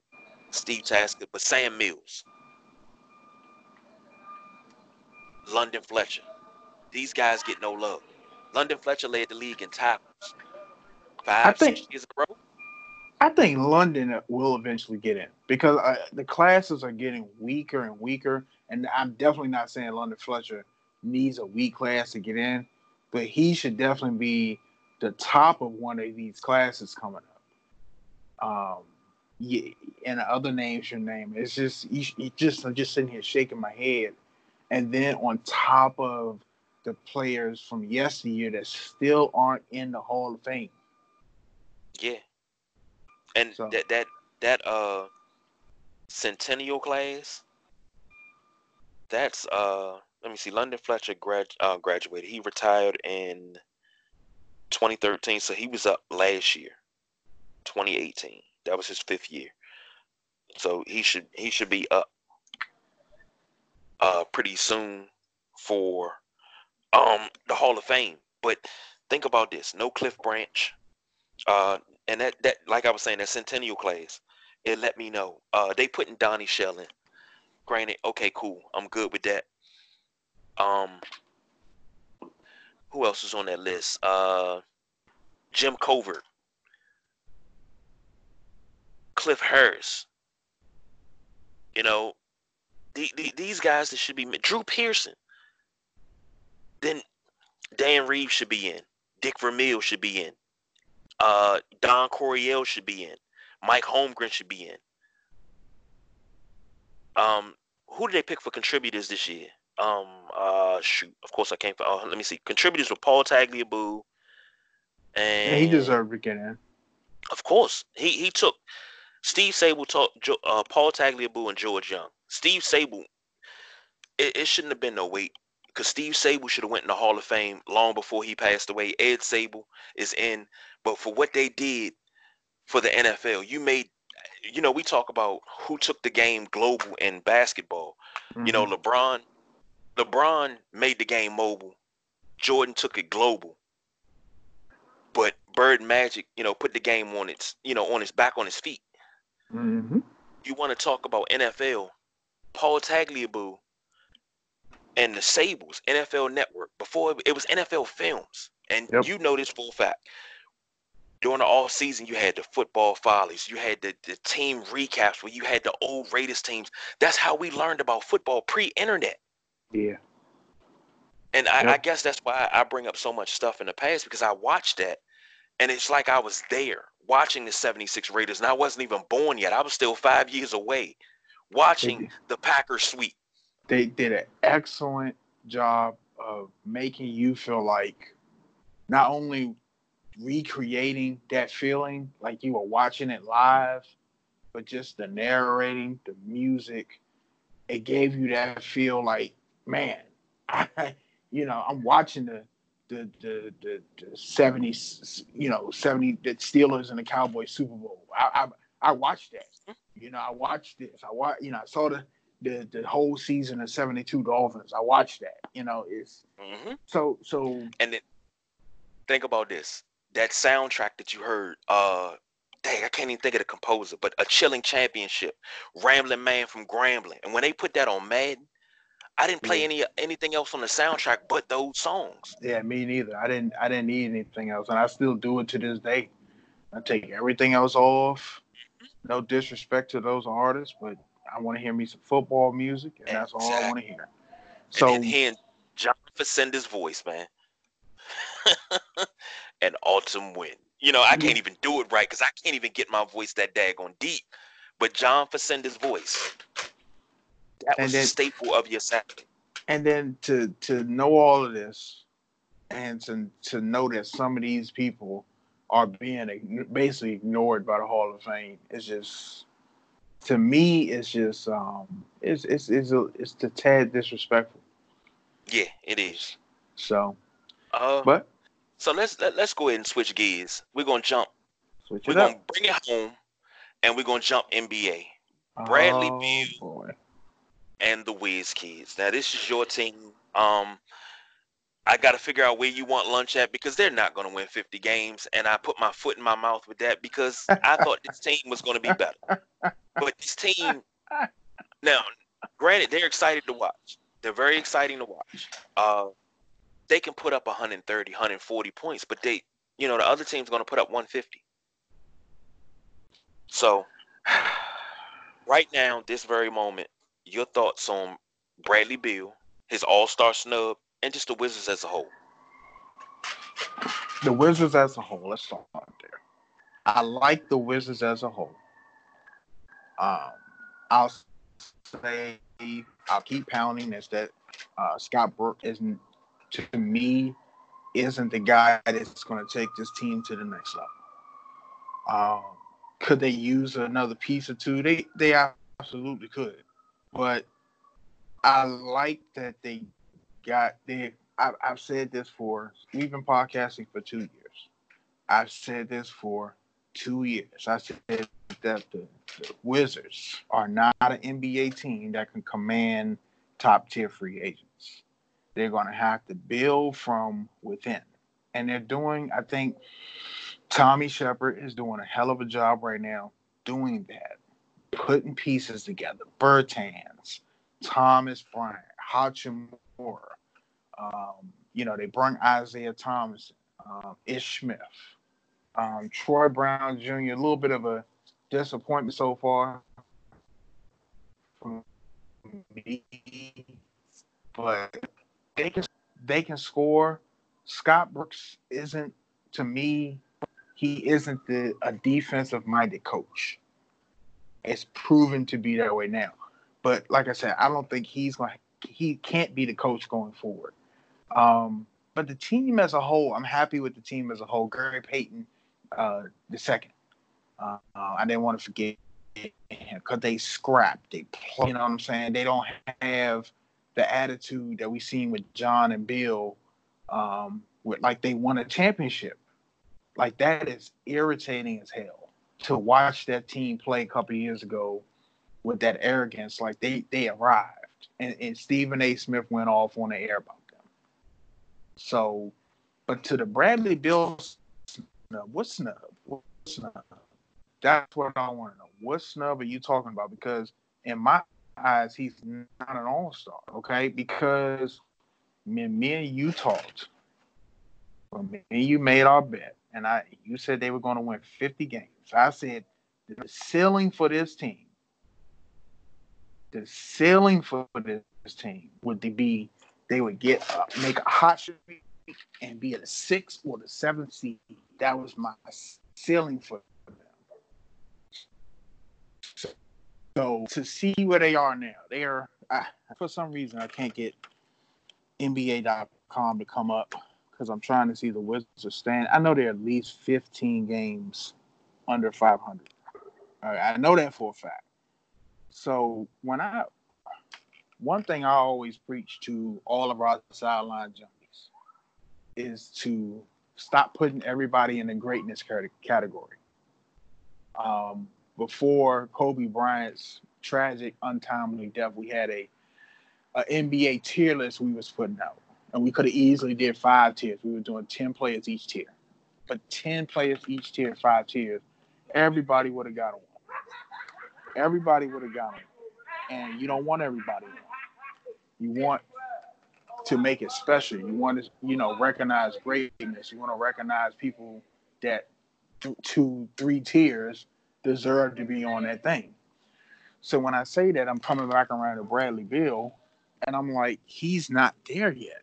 Steve Tasker, but Sam Mills, London Fletcher. These guys get no love. London Fletcher led the league in tackles five, I think, six years ago. I think London will eventually get in because uh, the classes are getting weaker and weaker. And I'm definitely not saying London Fletcher needs a weak class to get in, but he should definitely be the top of one of these classes coming up. Um, yeah, and other names your name. It's just you, you just I'm just sitting here shaking my head, and then on top of the players from yesteryear that still aren't in the Hall of Fame. Yeah, and so. that that that uh centennial class that's uh let me see. London Fletcher grad uh, graduated. He retired in 2013, so he was up last year, 2018. That was his fifth year. So he should he should be up uh pretty soon for um the Hall of Fame. But think about this: no Cliff Branch, uh, and that that like I was saying, that Centennial class, it let me know. Uh, they putting Donnie Shell in. Granted, okay, cool, I'm good with that. Um, who else is on that list? Uh, Jim Covert, Cliff Harris. You know, the, the, these guys that should be Drew Pearson. Then Dan Reeves should be in. Dick Vermeil should be in. Uh, Don Coryell should be in. Mike Holmgren should be in. Um, who did they pick for contributors this year? Um, uh, shoot, of course I can't. Oh, let me see. Contributors were Paul Tagliabue, and yeah, he deserved to get in. Of course, he he took Steve Sabol, talk, uh, Paul Tagliabue, and George Young. Steve Sabol, it, it shouldn't have been no wait because Steve Sabol should have went in the Hall of Fame long before he passed away. Ed Sabol is in, but for what they did for the NFL, you made, you know, we talk about who took the game global in basketball. Mm-hmm. You know, mm-hmm. LeBron, LeBron made the game mobile. Jordan took it global. But Bird Magic, you know, put the game on its, you know, on its back on its feet. Mm-hmm. You want to talk about NFL? Paul Tagliabue and the Sabols, NFL Network. Before it was NFL Films, and yep. you know this full fact. During the off season, you had the football follies, you had the, the team recaps where you had the old Raiders teams. That's how we learned about football pre-internet. Yeah. And I, yep. I guess that's why I bring up so much stuff in the past because I watched that, and it's like I was there watching the 76 Raiders, and I wasn't even born yet. I was still five years away watching the Packers sweep. They did an excellent job of making you feel like not only recreating that feeling like you were watching it live, but just the narrating, the music, it gave you that feel like, man, [LAUGHS] I, you know, I'm watching the the the the, the 70s, you know, 70 the Steelers and the Cowboys Super Bowl. I I, I watched that. You know, I watched this. I watched, you know, I saw the the the whole season of 72 Dolphins. I watched that. You know, it's mm-hmm. so so and then think about this. That soundtrack that you heard, uh dang, I can't even think of the composer, but a chilling championship, Rambling Man from Grambling. And when they put that on Madden, I didn't play any anything else on the soundtrack but those songs. Yeah, me neither. I didn't I didn't need anything else, and I still do it to this day. I take everything else off. No disrespect to those artists, but I want to hear me some football music, and that's all I want to hear. So and hearing John Facenda's voice, man, [LAUGHS] and Autumn Wind. You know, I can't even do it right because I can't even get my voice that daggone deep. But John Facenda's voice, that was then, a staple of your set. And then to to know all of this, and to to know that some of these people are being basically ignored by the Hall of Fame is just to me it's just um it's it's it's a, it's the tad disrespectful. Yeah, it is. So, uh, but so let's let, us let us go ahead and switch gears. We're gonna jump. Switch we're gonna up. bring it home, and we're gonna jump NBA. Bradley oh, Beal and the Whiz Kids. Now this is your team. Um, I got to figure out where you want lunch at because they're not going to win 50 games, and I put my foot in my mouth with that because I thought this team was going to be better. But this team, now, granted, they're excited to watch. They're very exciting to watch. Uh, they can put up 130, 140 points, but they, you know, the other team's going to put up 150. So, right now, this very moment, your thoughts on Bradley Beal, his All Star snub, and just the Wizards as a whole. The Wizards as a whole. Let's start there. I like the Wizards as a whole. Um, I'll say I'll keep pounding is that uh, Scott Brooks isn't to me isn't the guy that's going to take this team to the next level. Um, could they use another piece or two? They they absolutely could but I like that they got they. I've, I've said this for we've been podcasting for two years. I've said this for two years. I said that the, the Wizards are not an NBA team that can command top tier free agents. They're going to have to build from within. And they're doing, I think, Tommy Sheppard is doing a hell of a job right now doing that, putting pieces together. Bertans, Thomas Bryant, Hachimura. Um, you know, they bring Isaiah Thomas, um, Ish Smith, um, Troy Brown Jr. A little bit of a disappointment so far from me, but they can they can score. Scott Brooks isn't to me. He isn't the a defensive minded coach. It's proven to be that way now. But like I said, I don't think he's going. He can't be the coach going forward. Um, but the team as a whole, I'm happy with the team as a whole. Gary Payton, uh, the second. Uh, I didn't want to forget because they scrapped. They play, you know what I'm saying? They don't have the attitude that we seen with John and Bill, um, with like they won a championship. Like that is irritating as hell to watch that team play a couple years ago with that arrogance. Like they they arrived, and, and Stephen A. Smith went off on the air about. So, but to the Bradley Beal snub, what snub? What snub? That's what I want to know. What snub are you talking about? Because in my eyes, he's not an all star, okay? Because me, me and you talked. Me and you made our bet, and I you said they were going to win 50 games. I said the ceiling for this team, the ceiling for this team would be they would get uh, make a hot streak and be at the sixth or the seventh seed. That was my ceiling for them. So to see where they are now, they are for some reason I can't get NBA.com to come up because I'm trying to see the Wizards stand. I know they're at least 15 games under 500. I know that for a fact. So when I, one thing I always preach to all of our sideline junkies is to stop putting everybody in the greatness category. Um, before Kobe Bryant's tragic, untimely death, we had a, a NBA tier list we was putting out, and we could have easily did five tiers. We were doing ten players each tier, but ten players each tier, five tiers, everybody would have got one. Everybody would have got one, and you don't want everybody. You want to make it special. You want to, you know, recognize greatness. You want to recognize people that two, three tiers deserve to be on that thing. So when I say that, I'm coming back around to Bradley Beal, and I'm like, he's not there yet.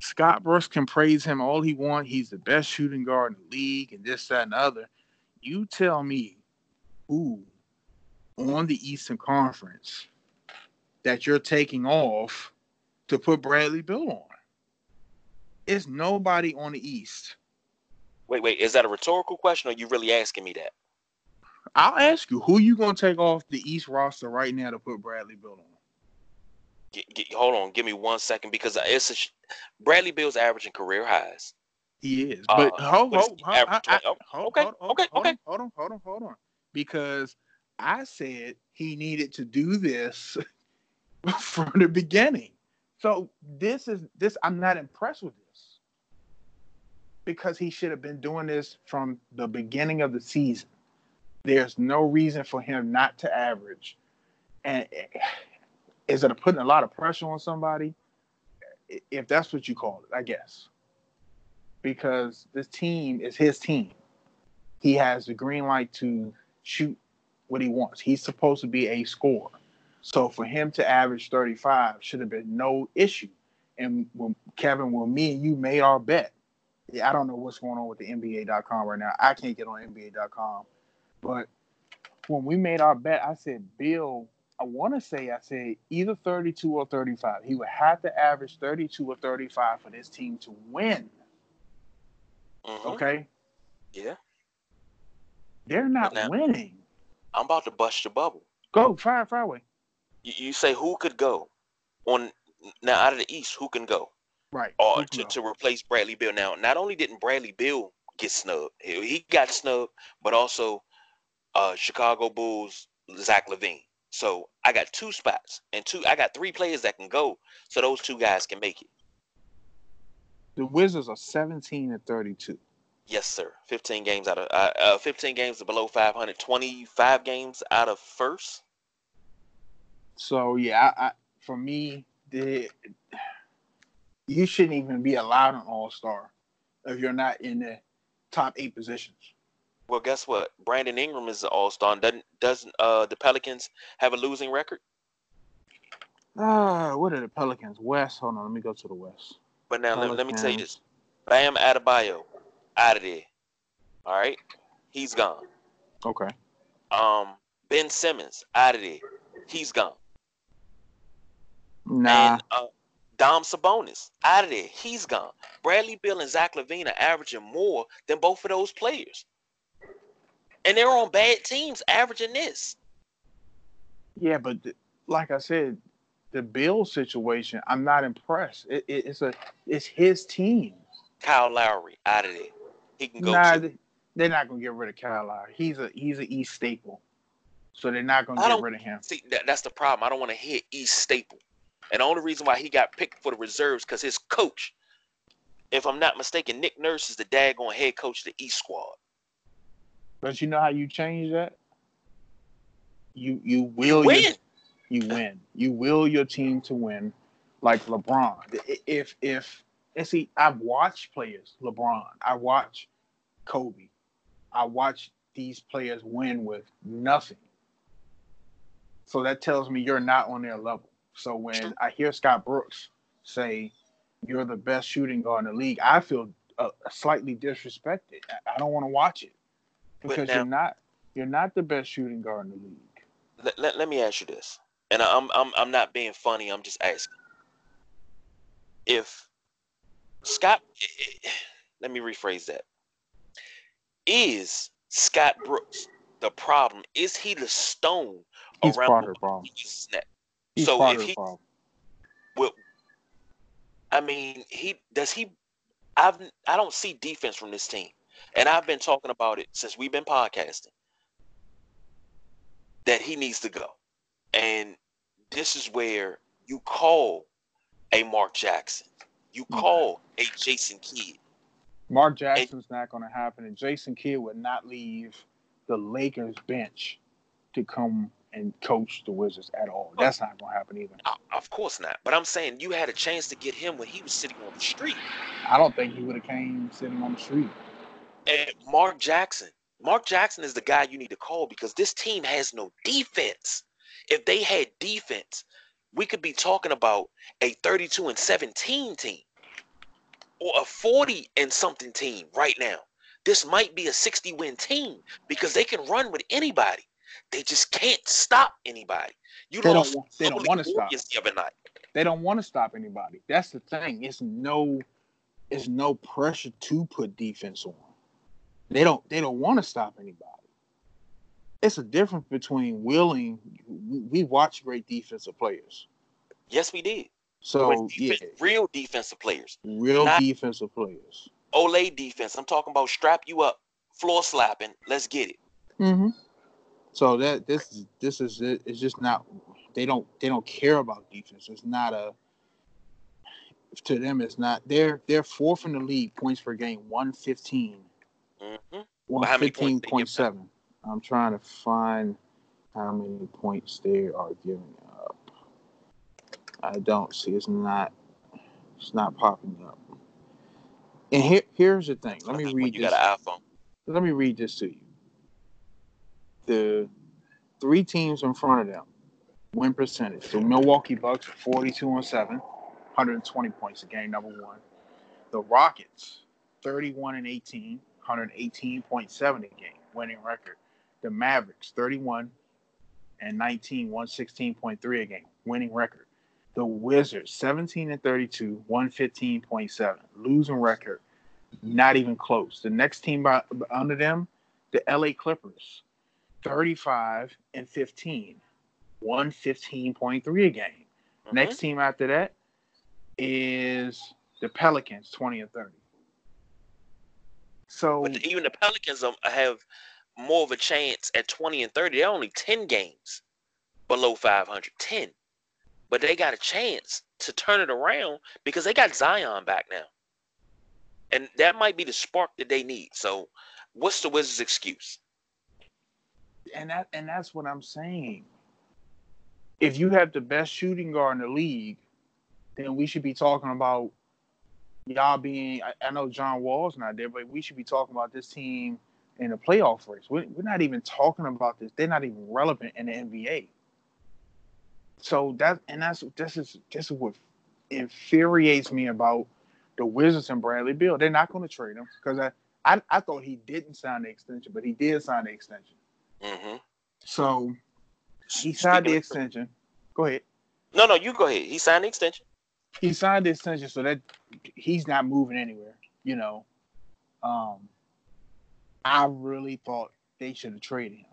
Scott Brooks can praise him all he wants. He's the best shooting guard in the league, and this, that, and the other. You tell me who on the Eastern Conference that you're taking off to put Bradley Beal on. It's nobody on the East. Wait, wait, is that a rhetorical question or are you really asking me that? I'll ask you, who you gonna take off the East roster right now to put Bradley Beal on? Get, get, hold on, give me one second because it's a sh- Bradley Beal's averaging career highs. He is, but uh, hold, hold, hold, I, I, hold, okay, hold, hold, okay, hold okay. On, hold on, hold on, hold on, because I said he needed to do this [LAUGHS] from the beginning. So this is this. I'm not impressed with this because he should have been doing this from the beginning of the season. There's no reason for him not to average. And eh, is it putting a lot of pressure on somebody? If that's what you call it, I guess. Because this team is his team. He has the green light to shoot what he wants. He's supposed to be a scorer. So for him to average 35 should have been no issue. And when Kevin, when me and you made our bet, yeah, I don't know what's going on with the NBA.com right now. I can't get on NBA.com but when we made our bet, I said Beal. I want to say I said either 32 or 35. He would have to average 32 or 35 for this team to win. Mm-hmm. Okay. Yeah. They're not now, winning. I'm about to bust your bubble. Go fire, fire away. You, you say who could go? on now out of the East, who can go? Right. Or to, to replace Bradley Beal. Now, not only didn't Bradley Beal get snubbed, he, got snubbed, but also uh, Chicago Bulls Zach LaVine. So I got two spots and two. I got three players that can go, so those two guys can make it. The Wizards are 17 and 32. Yes, sir. 15 games out of uh, uh 15 games below 500. 25 games out of first. So yeah, I, I, for me, the you shouldn't even be allowed an All Star if you're not in the top eight positions. Well, guess what? Brandon Ingram is an All Star. Doesn't doesn't uh the Pelicans have a losing record? Uh, what are the Pelicans? West. Hold on, let me go to the West. But now let, let, me tell you this: Bam Adebayo out of there. All right, he's gone. Okay. Um, Ben Simmons out of there. He's gone. Nah. And uh, Dom Sabonis out of there. He's gone. Bradley Beal and Zach LaVine are averaging more than both of those players. And they're on bad teams averaging this. Yeah, but th- like I said, the Beal situation, I'm not impressed. It, it, it's a it's his team. Kyle Lowry out of there. He can go. Nah, to. they're not gonna get rid of Kyle Lowry. He's a he's an East staple, so they're not gonna get rid of him. See, that, that's the problem. I don't want to hear East staple. And the only reason why he got picked for the reserves because his coach, if I'm not mistaken, Nick Nurse is the daggone head coach of the East squad. But you know how you change that? You you will you win. Your, you win. You will your team to win, like LeBron. If if and see, I've watched players, LeBron. I watch Kobe. I watch these players win with nothing. So that tells me you're not on their level. So when I hear Scott Brooks say you're the best shooting guard in the league, I feel uh, slightly disrespected. I, don't want to watch it because now, you're not you're not the best shooting guard in the league. Let, let, let me ask you this, and I'm I'm I'm not being funny. I'm just asking. If Scott, let me rephrase that. Is Scott Brooks the problem? Is he the stone He's around the problem. He's so if he, well, I mean, he does he. I've I don't see defense from this team, and I've been talking about it since we've been podcasting. That he needs to go, and this is where you call a Mark Jackson, you mm-hmm. call a Jason Kidd. Mark Jackson's and, not going to happen, and Jason Kidd would not leave the Lakers bench to come and coach the Wizards at all. Oh. That's not going to happen either. Uh, of course not. But I'm saying you had a chance to get him when he was sitting on the street. I don't think he would have came sitting on the street. And Mark Jackson. Mark Jackson is the guy you need to call because this team has no defense. If they had defense, we could be talking about a 32 and 17 team or a 40 and something team right now. This might be a 60 win team because they can run with anybody. They just can't stop anybody. You they don't. They don't want to stop. The other night. They don't want to stop anybody. That's the thing. It's no. It's no pressure to put defense on. They don't. They don't want to stop anybody. It's a difference between willing. We, we watch great defensive players. Yes, we did. So yeah, real defensive players. Real defensive players. Olay defense. I'm talking about strap you up, floor slapping. Let's get it. Mm-hmm. So that this this is it. It's just not. They don't they don't care about defense. It's not a. To them, it's not. They're they're fourth in the league points per game, one fifteen. Mm-hmm. One fifteen point seven. I'm trying to find how many points they are giving up. I don't see. It's not. It's not popping up. And here, here's the thing. Let me read. You this. got an iPhone. Let me read this to you the three teams in front of them win percentage. The Milwaukee Bucks 42 and 7, 120 points a game, number one. The Rockets 31 and 18, 118.7 a game, winning record. The Mavericks 31 and 19, 116.3 a game, winning record. The Wizards 17 and 32, 115.7, losing record, not even close. The next team by, under them, the LA Clippers 35 and 15, 115.3 a game, Mm-hmm. Next team after that is the Pelicans, 20 and 30. So but even the Pelicans have more of a chance at 20 and 30. They're only 10 games below 500. 10. But they got a chance to turn it around because they got Zion back now. And that might be the spark that they need. So what's the Wizards' excuse? And that and that's what I'm saying. If you have the best shooting guard in the league, then we should be talking about y'all being. I, I know John Wall's not there, but we should be talking about this team in the playoff race. We're, we're not even talking about this. They're not even relevant in the NBA. So that and that's this is this is what infuriates me about the Wizards and Bradley Beal. They're not going to trade him because I, I I thought he didn't sign the extension, but he did sign the extension. Mm-hmm. So he signed the extension. Go ahead. No, no, you go ahead. He signed the extension. He signed the extension, so that he's not moving anywhere. You know, um, I really thought they should have traded him.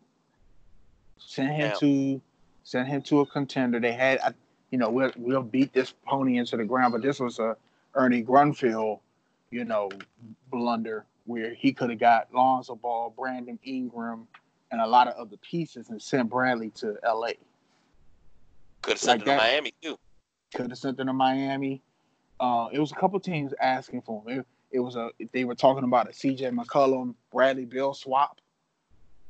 Send him yeah. to send him to a contender. They had, a, you know, we'll we'll beat this pony into the ground, but this was a Ernie Grunfeld, you know, blunder where he could have got Lonzo Ball, Brandon Ingram, and a lot of other pieces and sent Bradley to LA. Could have sent like him to Miami too. Could have sent him to Miami. Uh, it was a couple teams asking for him. It, it was a they were talking about a CJ McCollum, Bradley Beal swap.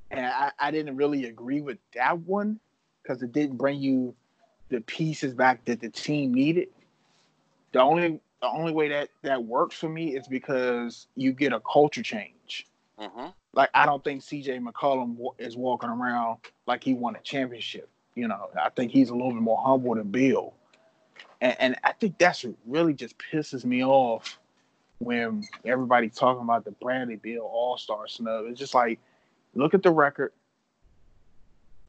And I, I didn't really agree with that one because it didn't bring you the pieces back that the team needed. The only the only way that that works for me is because you get a culture change. Mm-hmm. Like I don't think C.J. McCollum is walking around like he won a championship. You know, I think he's a little bit more humble than Beal, and, and I think that's really just pisses me off when everybody talking about the Bradley Beal All Star snub. It's just like, look at the record,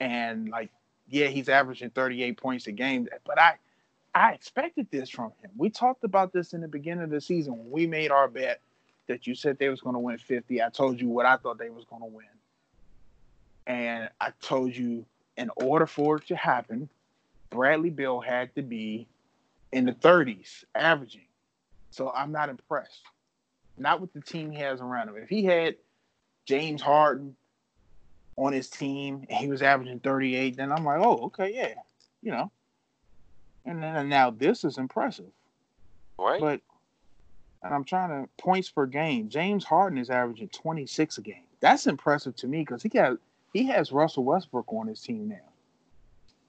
and like, yeah, he's averaging 38 points a game, but I I expected this from him. We talked about this in the beginning of the season when we made our bet that you said they was going to win 50. I told you what I thought they was going to win. And I told you in order for it to happen, Bradley Beal had to be in the 30s averaging. So I'm not impressed. Not with the team he has around him. If he had James Harden on his team and he was averaging 38, then I'm like, oh, okay, yeah. You know, and then now this is impressive. Right. But and I'm trying to points per game. James Harden is averaging 26 a game. That's impressive to me because he got he has Russell Westbrook on his team now.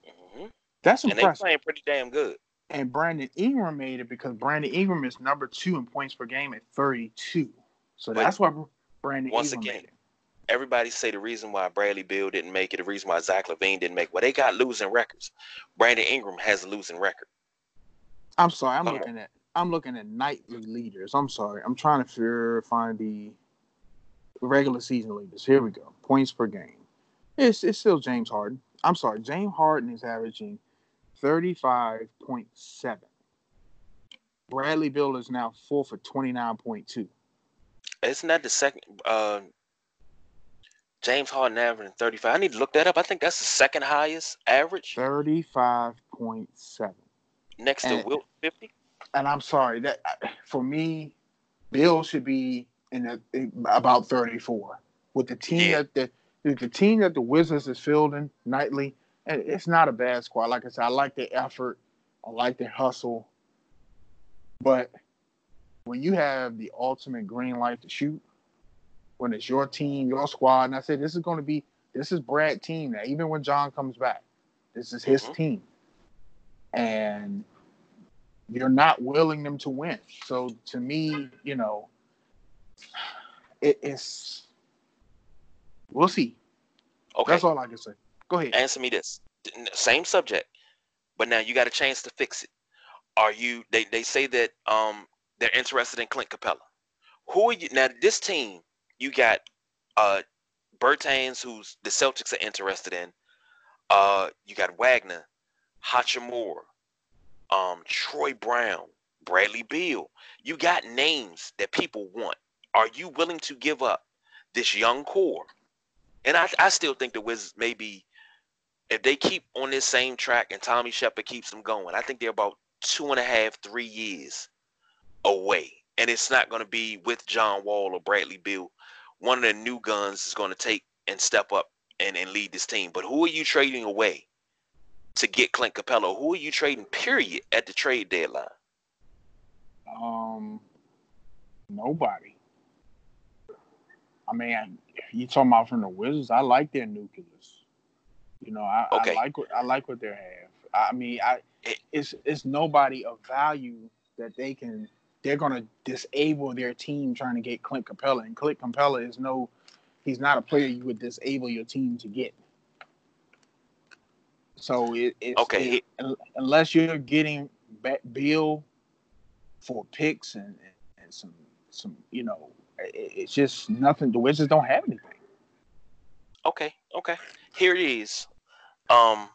Mm-hmm. That's impressive. And they playing pretty damn good. And Brandon Ingram made it because Brandon Ingram is number two in points per game at 32. So but that's why Brandon once Ingram again, everybody say the reason why Bradley Beal didn't make it, the reason why Zach LaVine didn't make it. Well, they got losing records. Brandon Ingram has a losing record. I'm sorry, I'm looking at I'm looking at nightly leaders. I'm sorry. I'm trying to find the regular season leaders. Here we go. Points per game. It's it's still James Harden. I'm sorry, James Harden is averaging 35.7. Bradley Beal is now full for 29.2. Isn't that the second uh, James Harden averaging 35. I need to look that up. I think that's the second highest average. 35.7. Next and, to Wilt 50. And I'm sorry that for me, Beal should be in, the, in about 34. With the team yeah. that the, the team that the Wizards is fielding nightly, and it's not a bad squad. Like I said, I like the effort, I like the hustle, but when you have the ultimate green light to shoot, when it's your team, your squad. And I said, this is going to be, this is Brad's team now. Even when John comes back, this is his mm-hmm. team. And you're not willing them to win. So to me, you know, it, it's, we'll see. Okay. That's all I can say. Go ahead. Answer me this. Same subject, but now you got a chance to fix it. Are you, they, they say that um they're interested in Clint Capela. Who are you, now this team, you got uh Bertans, who's the Celtics are interested in. Uh, you got Wagner, Hachimura, um, Troy Brown, Bradley Beal. You got names that people want. Are you willing to give up this young core? And I, I still think the Wizards may be if they keep on this same track and Tommy Sheppard keeps them going, I think they're about two and a half, three years away. And it's not going to be with John Wall or Bradley Beal. One of the new guns is going to take and step up and, and lead this team. But who are you trading away to get Clint Capela? Who are you trading, period, at the trade deadline? Um, nobody. I mean, you talking about from the Wizards? I like their nucleus. You know, I, okay. I like what I like what they have. I mean, I it's it's nobody of value that they can. They're gonna disable their team trying to get Clint Capela, and Clint Capela is no. He's not a player you would disable your team to get. So it, it's okay. It, unless you're getting back Beal for picks and, and some some you know, it, it's just nothing. The Wizards don't have anything. Okay, okay. Here it is. Um,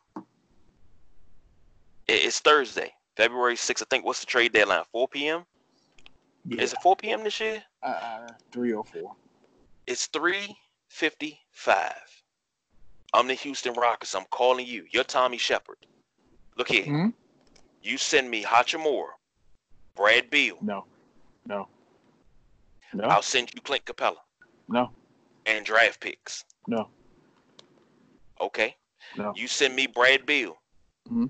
it's Thursday, February 6th. I think. What's the trade deadline? 4 p.m. Yeah. Is it 4 p.m. this year? Uh, three or four. It's 355. I'm the Houston Rockets. I'm calling you. You're Tommy Sheppard. Look here. Mm-hmm. You send me Hachimura, Brad Beal. No. No. No. I'll send you Clint Capela. No. And draft picks. No. Okay. No. You send me Brad Beal. Mm-hmm.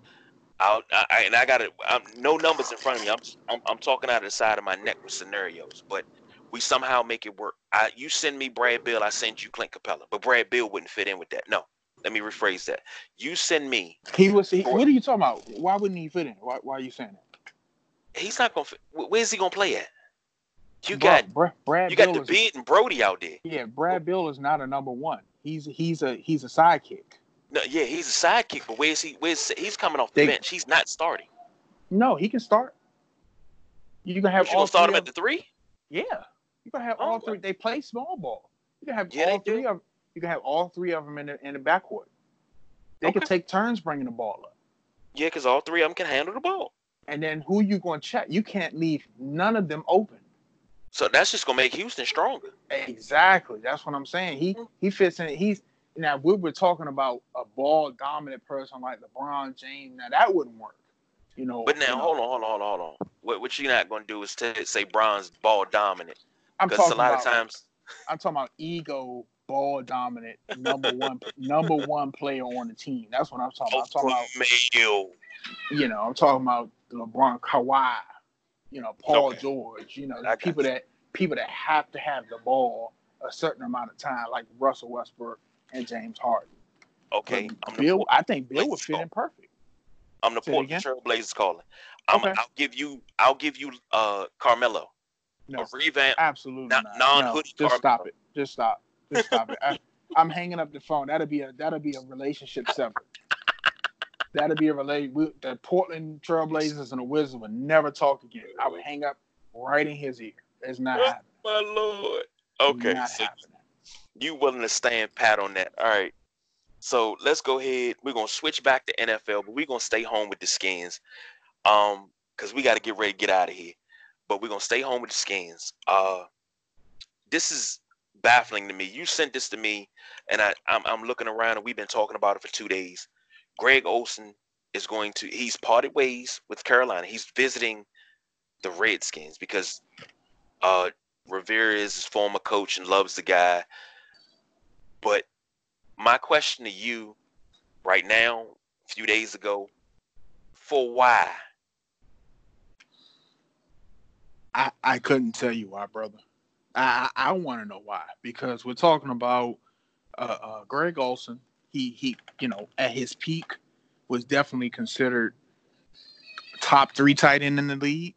I'll, I, and I got it. No numbers in front of me. I'm, I'm, I'm talking out of the side of my neck with scenarios, but we somehow make it work. I, you send me Brad Beal, I send you Clint Capela. but Brad Beal wouldn't fit in with that. No, let me rephrase that. You send me. He was. He, what are you talking about? Why wouldn't he fit in? Why, why are you saying that? He's not gonna. Fit. Where's he gonna play at? You got Brad. Brad you got the beat and Brody out there. Yeah, Brad Beal is not a number one. He's he's a he's a sidekick. No, yeah, he's a sidekick, but where's he? Where's he's coming off the they, bench? He's not starting. No, he can start. You can have. You gonna start him at the three? Yeah, you gonna have oh, all three. They play small ball. You can have yeah, all three do. of. You can have all three of them in the in the backcourt. They okay. can take turns bringing the ball up. Yeah, because all three of them can handle the ball. And then who you going to check? You can't leave none of them open. So that's just gonna make Houston stronger. Exactly. That's what I'm saying. He mm-hmm. he fits in. He's now we were talking about a ball dominant person like LeBron James. Now that wouldn't work. You know. But now you know, hold on, hold on, hold on, hold on. What what you're not gonna do is t- say Bron's ball dominant. Because a lot about, of times. I'm talking about ego ball dominant number one number one player on the team. That's what I'm talking about. I'm talking about. You know, I'm talking about LeBron Kawhi you know, Paul okay. George, you know, people that people that have to have the ball a certain amount of time, like Russell Westbrook and James Harden. Okay, Beal, I think Beal would fit in perfect. I'm the Portland Trailblazers calling. I'm, okay. I'll give you. I'll give you uh Carmelo. No, a revamp. Absolutely not. Non hoodie. No, just Carmelo. stop it. Just stop. Just stop it. I, I'm hanging up the phone. That'll be a that'll be a relationship sever That'll be a relate. The Portland Trailblazers and the Wizards would never talk again. I would hang up right in his ear. It's not oh, happening. My lord. Okay, so you willing to stand pat on that? All right. So let's go ahead. We're gonna switch back to NFL, but we're gonna stay home with the skins. Um, because we got to get ready to get out of here. But we're gonna stay home with the skins. Uh, this is baffling to me. You sent this to me, and I I'm, I'm looking around, and we've been talking about it for two days. Greg Olsen is going to he's parted ways with Carolina. He's visiting the Redskins because uh Rivera is his former coach and loves the guy. But my question to you right now, a few days ago, for why? I, I couldn't tell you why, brother. I I, want to know why because we're talking about uh, uh, Greg Olsen, he he you know at his peak was definitely considered top three tight end in the league.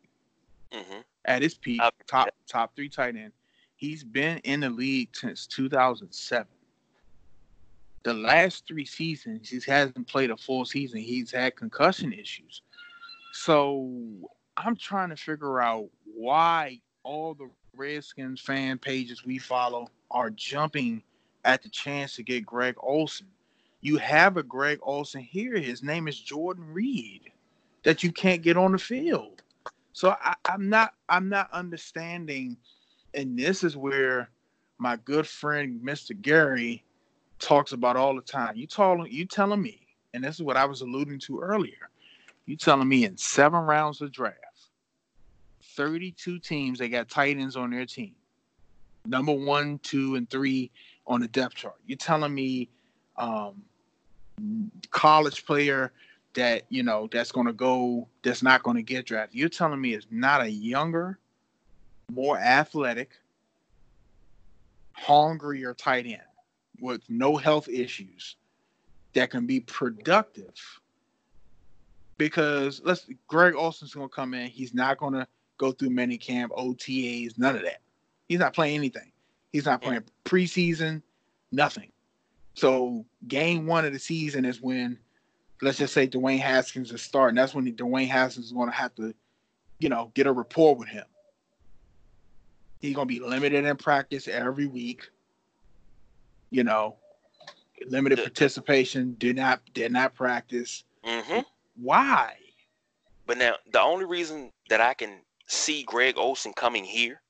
Mm-hmm. At his peak, top top three tight end. He's been in the league since 2007. The last three seasons, he hasn't played a full season. He's had concussion issues. So I'm trying to figure out why all the Redskins fan pages we follow are jumping at the chance to get Greg Olsen. you have a Greg Olsen here. His name is Jordan Reed that you can't get on the field. So I, I'm not I'm not understanding, and this is where my good friend Mr. Gary talks about all the time. You telling you telling me and this is what I was alluding to earlier. You telling me in seven rounds of draft, 32 teams they got tight ends on their team. Number one, two, and three on the depth chart. You're telling me um, college player that you know that's going to go that's not going to get drafted. You're telling me it's not a younger, more athletic, hungrier tight end with no health issues that can be productive. Because let's Greg Olsen's gonna come in. He's not gonna go through minicamp, OTAs, none of that. He's not playing anything. He's not playing preseason, nothing. So game one of the season is when, let's just say Dwayne Haskins is starting. That's when Dwayne Haskins is going to have to, you know, get a rapport with him. He's going to be limited in practice every week. You know, limited participation. Did not did not practice. Mm-hmm. Why? But now the only reason that I can see Greg Olsen coming here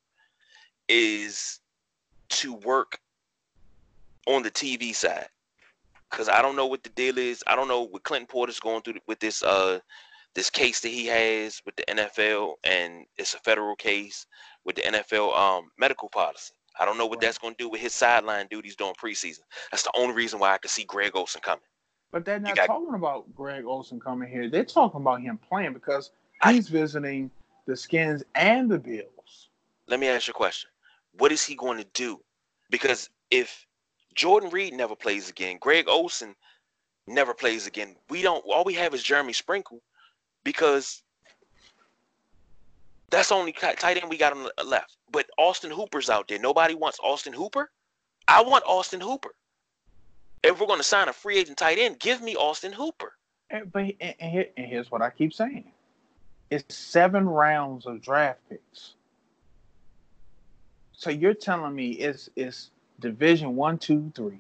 is to work on the TV side because I don't know what the deal is. I don't know what Clinton Portis's going through with this uh this case that he has with the NFL, and it's a federal case with the NFL um medical policy. I don't know what right. that's going to do with his sideline duties during preseason. That's the only reason why I could see Greg Olsen coming. But they're not got, talking about Greg Olsen coming here. They're talking about him playing because he's I, visiting the Skins and the Bills. Let me ask you a question. What is he going to do? Because if Jordan Reed never plays again. Greg Olsen never plays again. We don't. All we have is Jeremy Sprinkle because that's only tight end we got on the left. But Austin Hooper's out there. Nobody wants Austin Hooper. I want Austin Hooper. If we're going to sign a free agent tight end, give me Austin Hooper. And, but and, here, and here's what I keep saying: it's seven rounds of draft picks. So you're telling me it's it's Division one, two, three.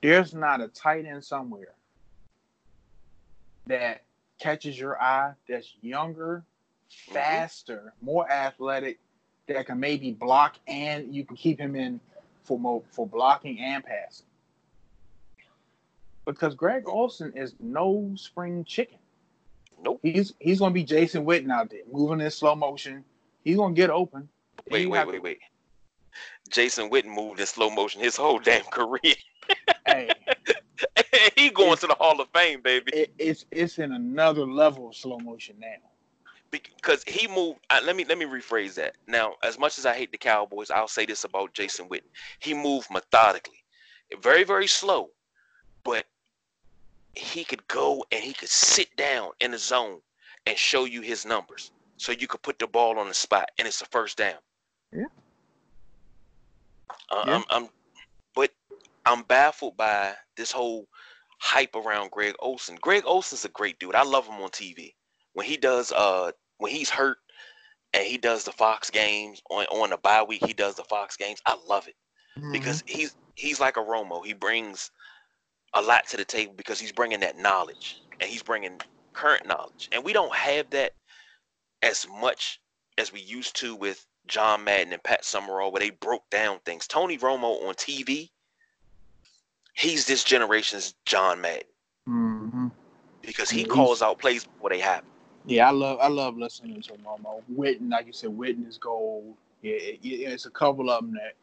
There's not a tight end somewhere that catches your eye that's younger, mm-hmm. faster, more athletic, that can maybe block and you can keep him in for more, for blocking and passing. Because Greg Olsen is no spring chicken. Nope. He's he's gonna be Jason Witten out there, moving in slow motion. He's gonna get open. Wait, wait, wait, wait. Jason Witten moved in slow motion his whole damn career. [LAUGHS] hey, he going to the Hall of Fame, baby. It, it's it's in another level of slow motion now. Because he moved. Uh, let me let me rephrase that. Now, as much as I hate the Cowboys, I'll say this about Jason Witten: he moved methodically, very very slow, but he could go and he could sit down in the zone and show you his numbers, so you could put the ball on the spot, and it's a first down. Yeah. Uh, yeah. I'm, I'm, but I'm baffled by this whole hype around Greg Olsen. Greg Olsen's a great dude. I love him on TV. When he does, uh, when he's hurt and he does the Fox games on on the bye week, he does the Fox games. I love it mm-hmm. because he's he's like a Romo. He brings a lot to the table because he's bringing that knowledge and he's bringing current knowledge, and we don't have that as much as we used to with John Madden and Pat Summerall, where they broke down things. Tony Romo on TV, he's this generation's John Madden mm-hmm. because he calls out plays before they happen. Yeah, I love I love listening to Romo. Witten, like you said, Witten is gold. Yeah, it, it's a couple of them that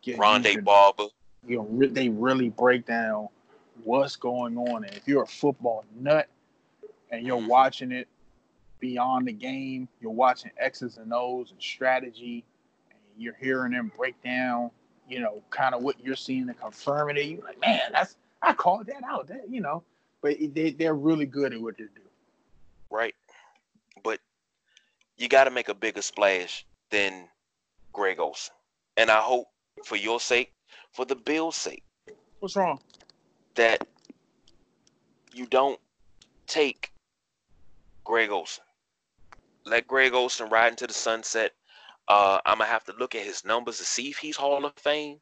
get Rondé Barber. You know, they really break down what's going on. And if you're a football nut and you're watching it beyond the game. You're watching X's and O's and strategy, and you're hearing them break down, you know, kind of what you're seeing and confirming it. You're like, man, that's I called that out. That you know, but they they're really good at what they do. Right, but you got to make a bigger splash than Greg Olsen, and I hope for your sake, for the Bills' sake. What's wrong? That you don't take Greg Olsen let Greg Olsen ride into the sunset. Uh, I'm gonna have to look at his numbers to see if he's Hall of Fame,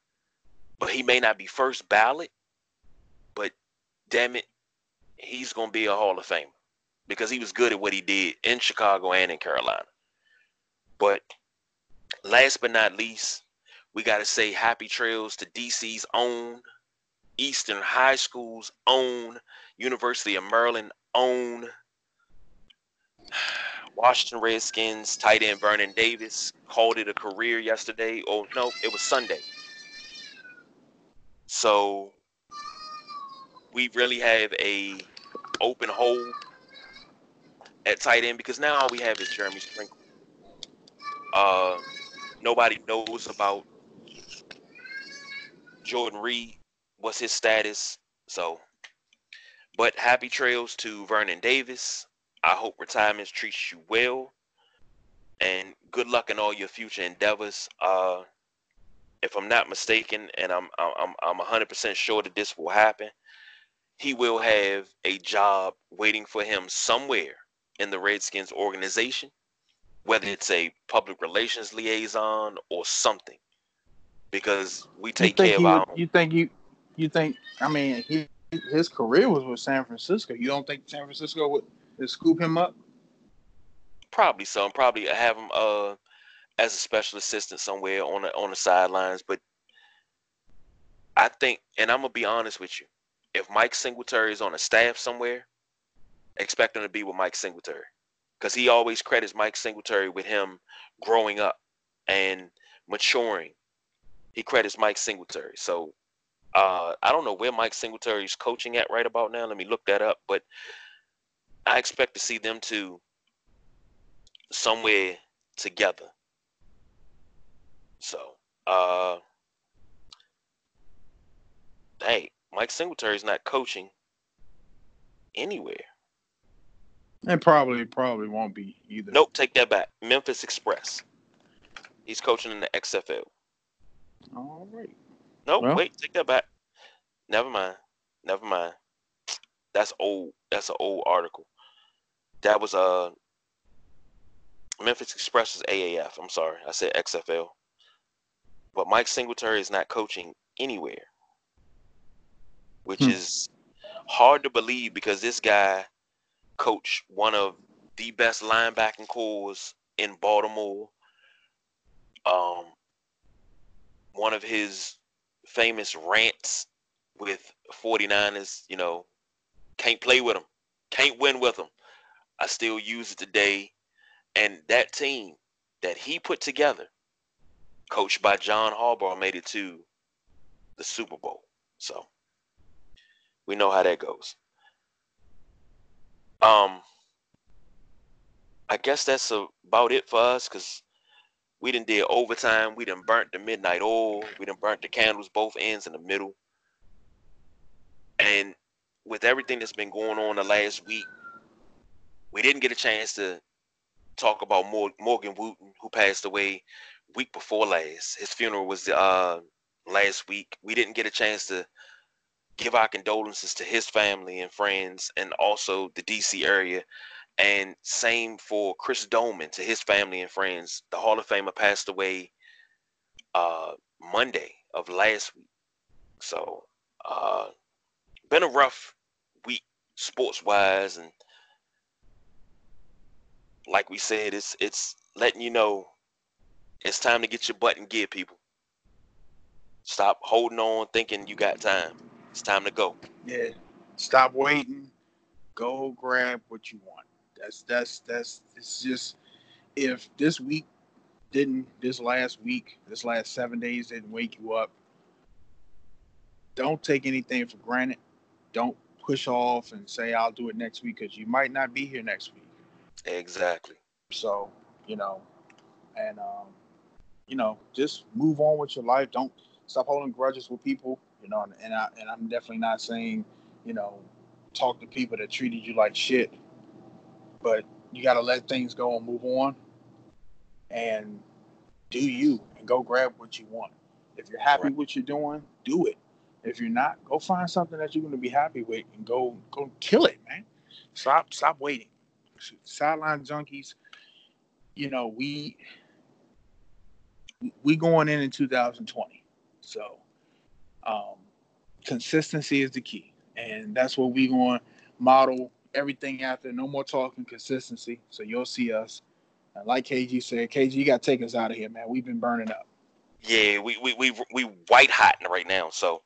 but he may not be first ballot. But damn it, he's gonna be a Hall of Famer because he was good at what he did in Chicago and in Carolina. But last but not least, we got to say happy trails to DC's own Eastern High School's own, University of Maryland own, [SIGHS] Washington Redskins tight end Vernon Davis called it a career yesterday. Oh no, it was Sunday. So we really have a open hole at tight end because now all we have is Jeremy Sprinkle. Uh, nobody knows about Jordan Reed. What's his status? So, but happy trails to Vernon Davis. I hope retirement treats you well, and good luck in all your future endeavors. Uh, if I'm not mistaken, and I'm I'm I'm 100% sure that this will happen, he will have a job waiting for him somewhere in the Redskins organization, whether it's a public relations liaison or something, because we take care of our. You think you, you think? I mean, he his career was with San Francisco. You don't think San Francisco would, would scoop him up? Probably so. Probably have him uh as a special assistant somewhere on the on the sidelines. But I think, and I'm gonna be honest with you, if Mike Singletary is on a staff somewhere, expect him to be with Mike Singletary because he always credits Mike Singletary with him growing up and maturing. He credits Mike Singletary. So uh, I don't know where Mike Singletary is coaching at right about now. Let me look that up. But I expect to see them two somewhere together. So, uh, hey, Mike Singletary is not coaching anywhere. And probably probably won't be either. Nope, take that back. Memphis Express. He's coaching in the XFL. All right. Nope, well, wait, take that back. Never mind. Never mind. That's old. That's an old article. That was a uh, Memphis Express is AAF. I'm sorry, I said XFL. But Mike Singletary is not coaching anywhere, which hmm. is hard to believe because this guy coached one of the best linebacking corps in Baltimore. Um, one of his famous rants with 49ers, you know, can't play with them, can't win with them. I still use it today. And that team that he put together, coached by John Harbaugh, made it to the Super Bowl. So we know how that goes. Um, I guess that's about it for us because we didn't did overtime. We didn't burnt the midnight oil. We didn't burnt the candles both ends in the middle. And with everything that's been going on the last week, we didn't get a chance to talk about Morgan Wootten, who passed away week before last. His funeral was uh, last week. We didn't get a chance to give our condolences to his family and friends and also the DC area. And same for Chris Doleman to his family and friends. The Hall of Famer passed away uh, Monday of last week. So, uh, been a rough week sports wise and like we said, it's it's letting you know it's time to get your butt in gear, people. Stop holding on thinking you got time. It's time to go. Yeah. Stop waiting. Go grab what you want. That's that's that's it's just if this week didn't this last week, this last seven days didn't wake you up, don't take anything for granted. Don't push off and say I'll do it next week because you might not be here next week. Exactly. So, you know, and um, you know, just move on with your life. Don't stop holding grudges with people you know, and, and I and I'm definitely not saying, you know, talk to people that treated you like shit, but you got to let things go and move on, and do you and go grab what you want. If you're happy right. with what you're doing, do it. If you're not, go find something that you're going to be happy with and go go kill it, man. Stop stop waiting. Sideline junkies, you know we we going in in 2020, so um, consistency is the key, and that's what we going to model everything after. No more talking consistency. So you'll see us. And like KG said, KG, you got to take us out of here, man. We've been burning up. Yeah, we we we we white hot right now. So,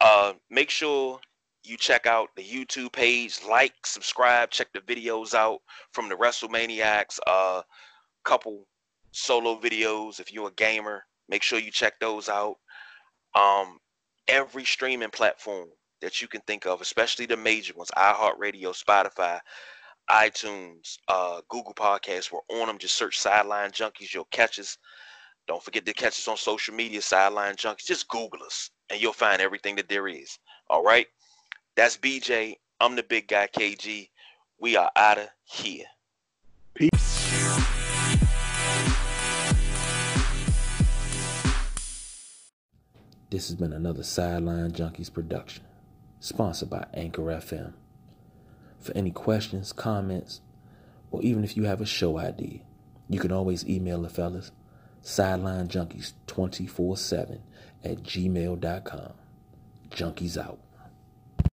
Uh, make sure you check out the YouTube page, like, subscribe, check the videos out from the WrestleManiacs. A uh, couple solo videos. If you're a gamer, make sure you check those out. Um, every streaming platform that you can think of, especially the major ones, iHeartRadio, Spotify, iTunes, uh, Google Podcasts. We're on them. Just search Sideline Junkies. You'll catch us. Don't forget to catch us on social media, Sideline Junkies. Just Google us and you'll find everything that there is. All right. That's BJ. I'm the big guy, KG. We are out of here. Peace. This has been another Sideline Junkies production, sponsored by Anchor FM. For any questions, comments, or even if you have a show idea, you can always email the fellas, sidelinejunkies247 at gmail.com. Junkies out.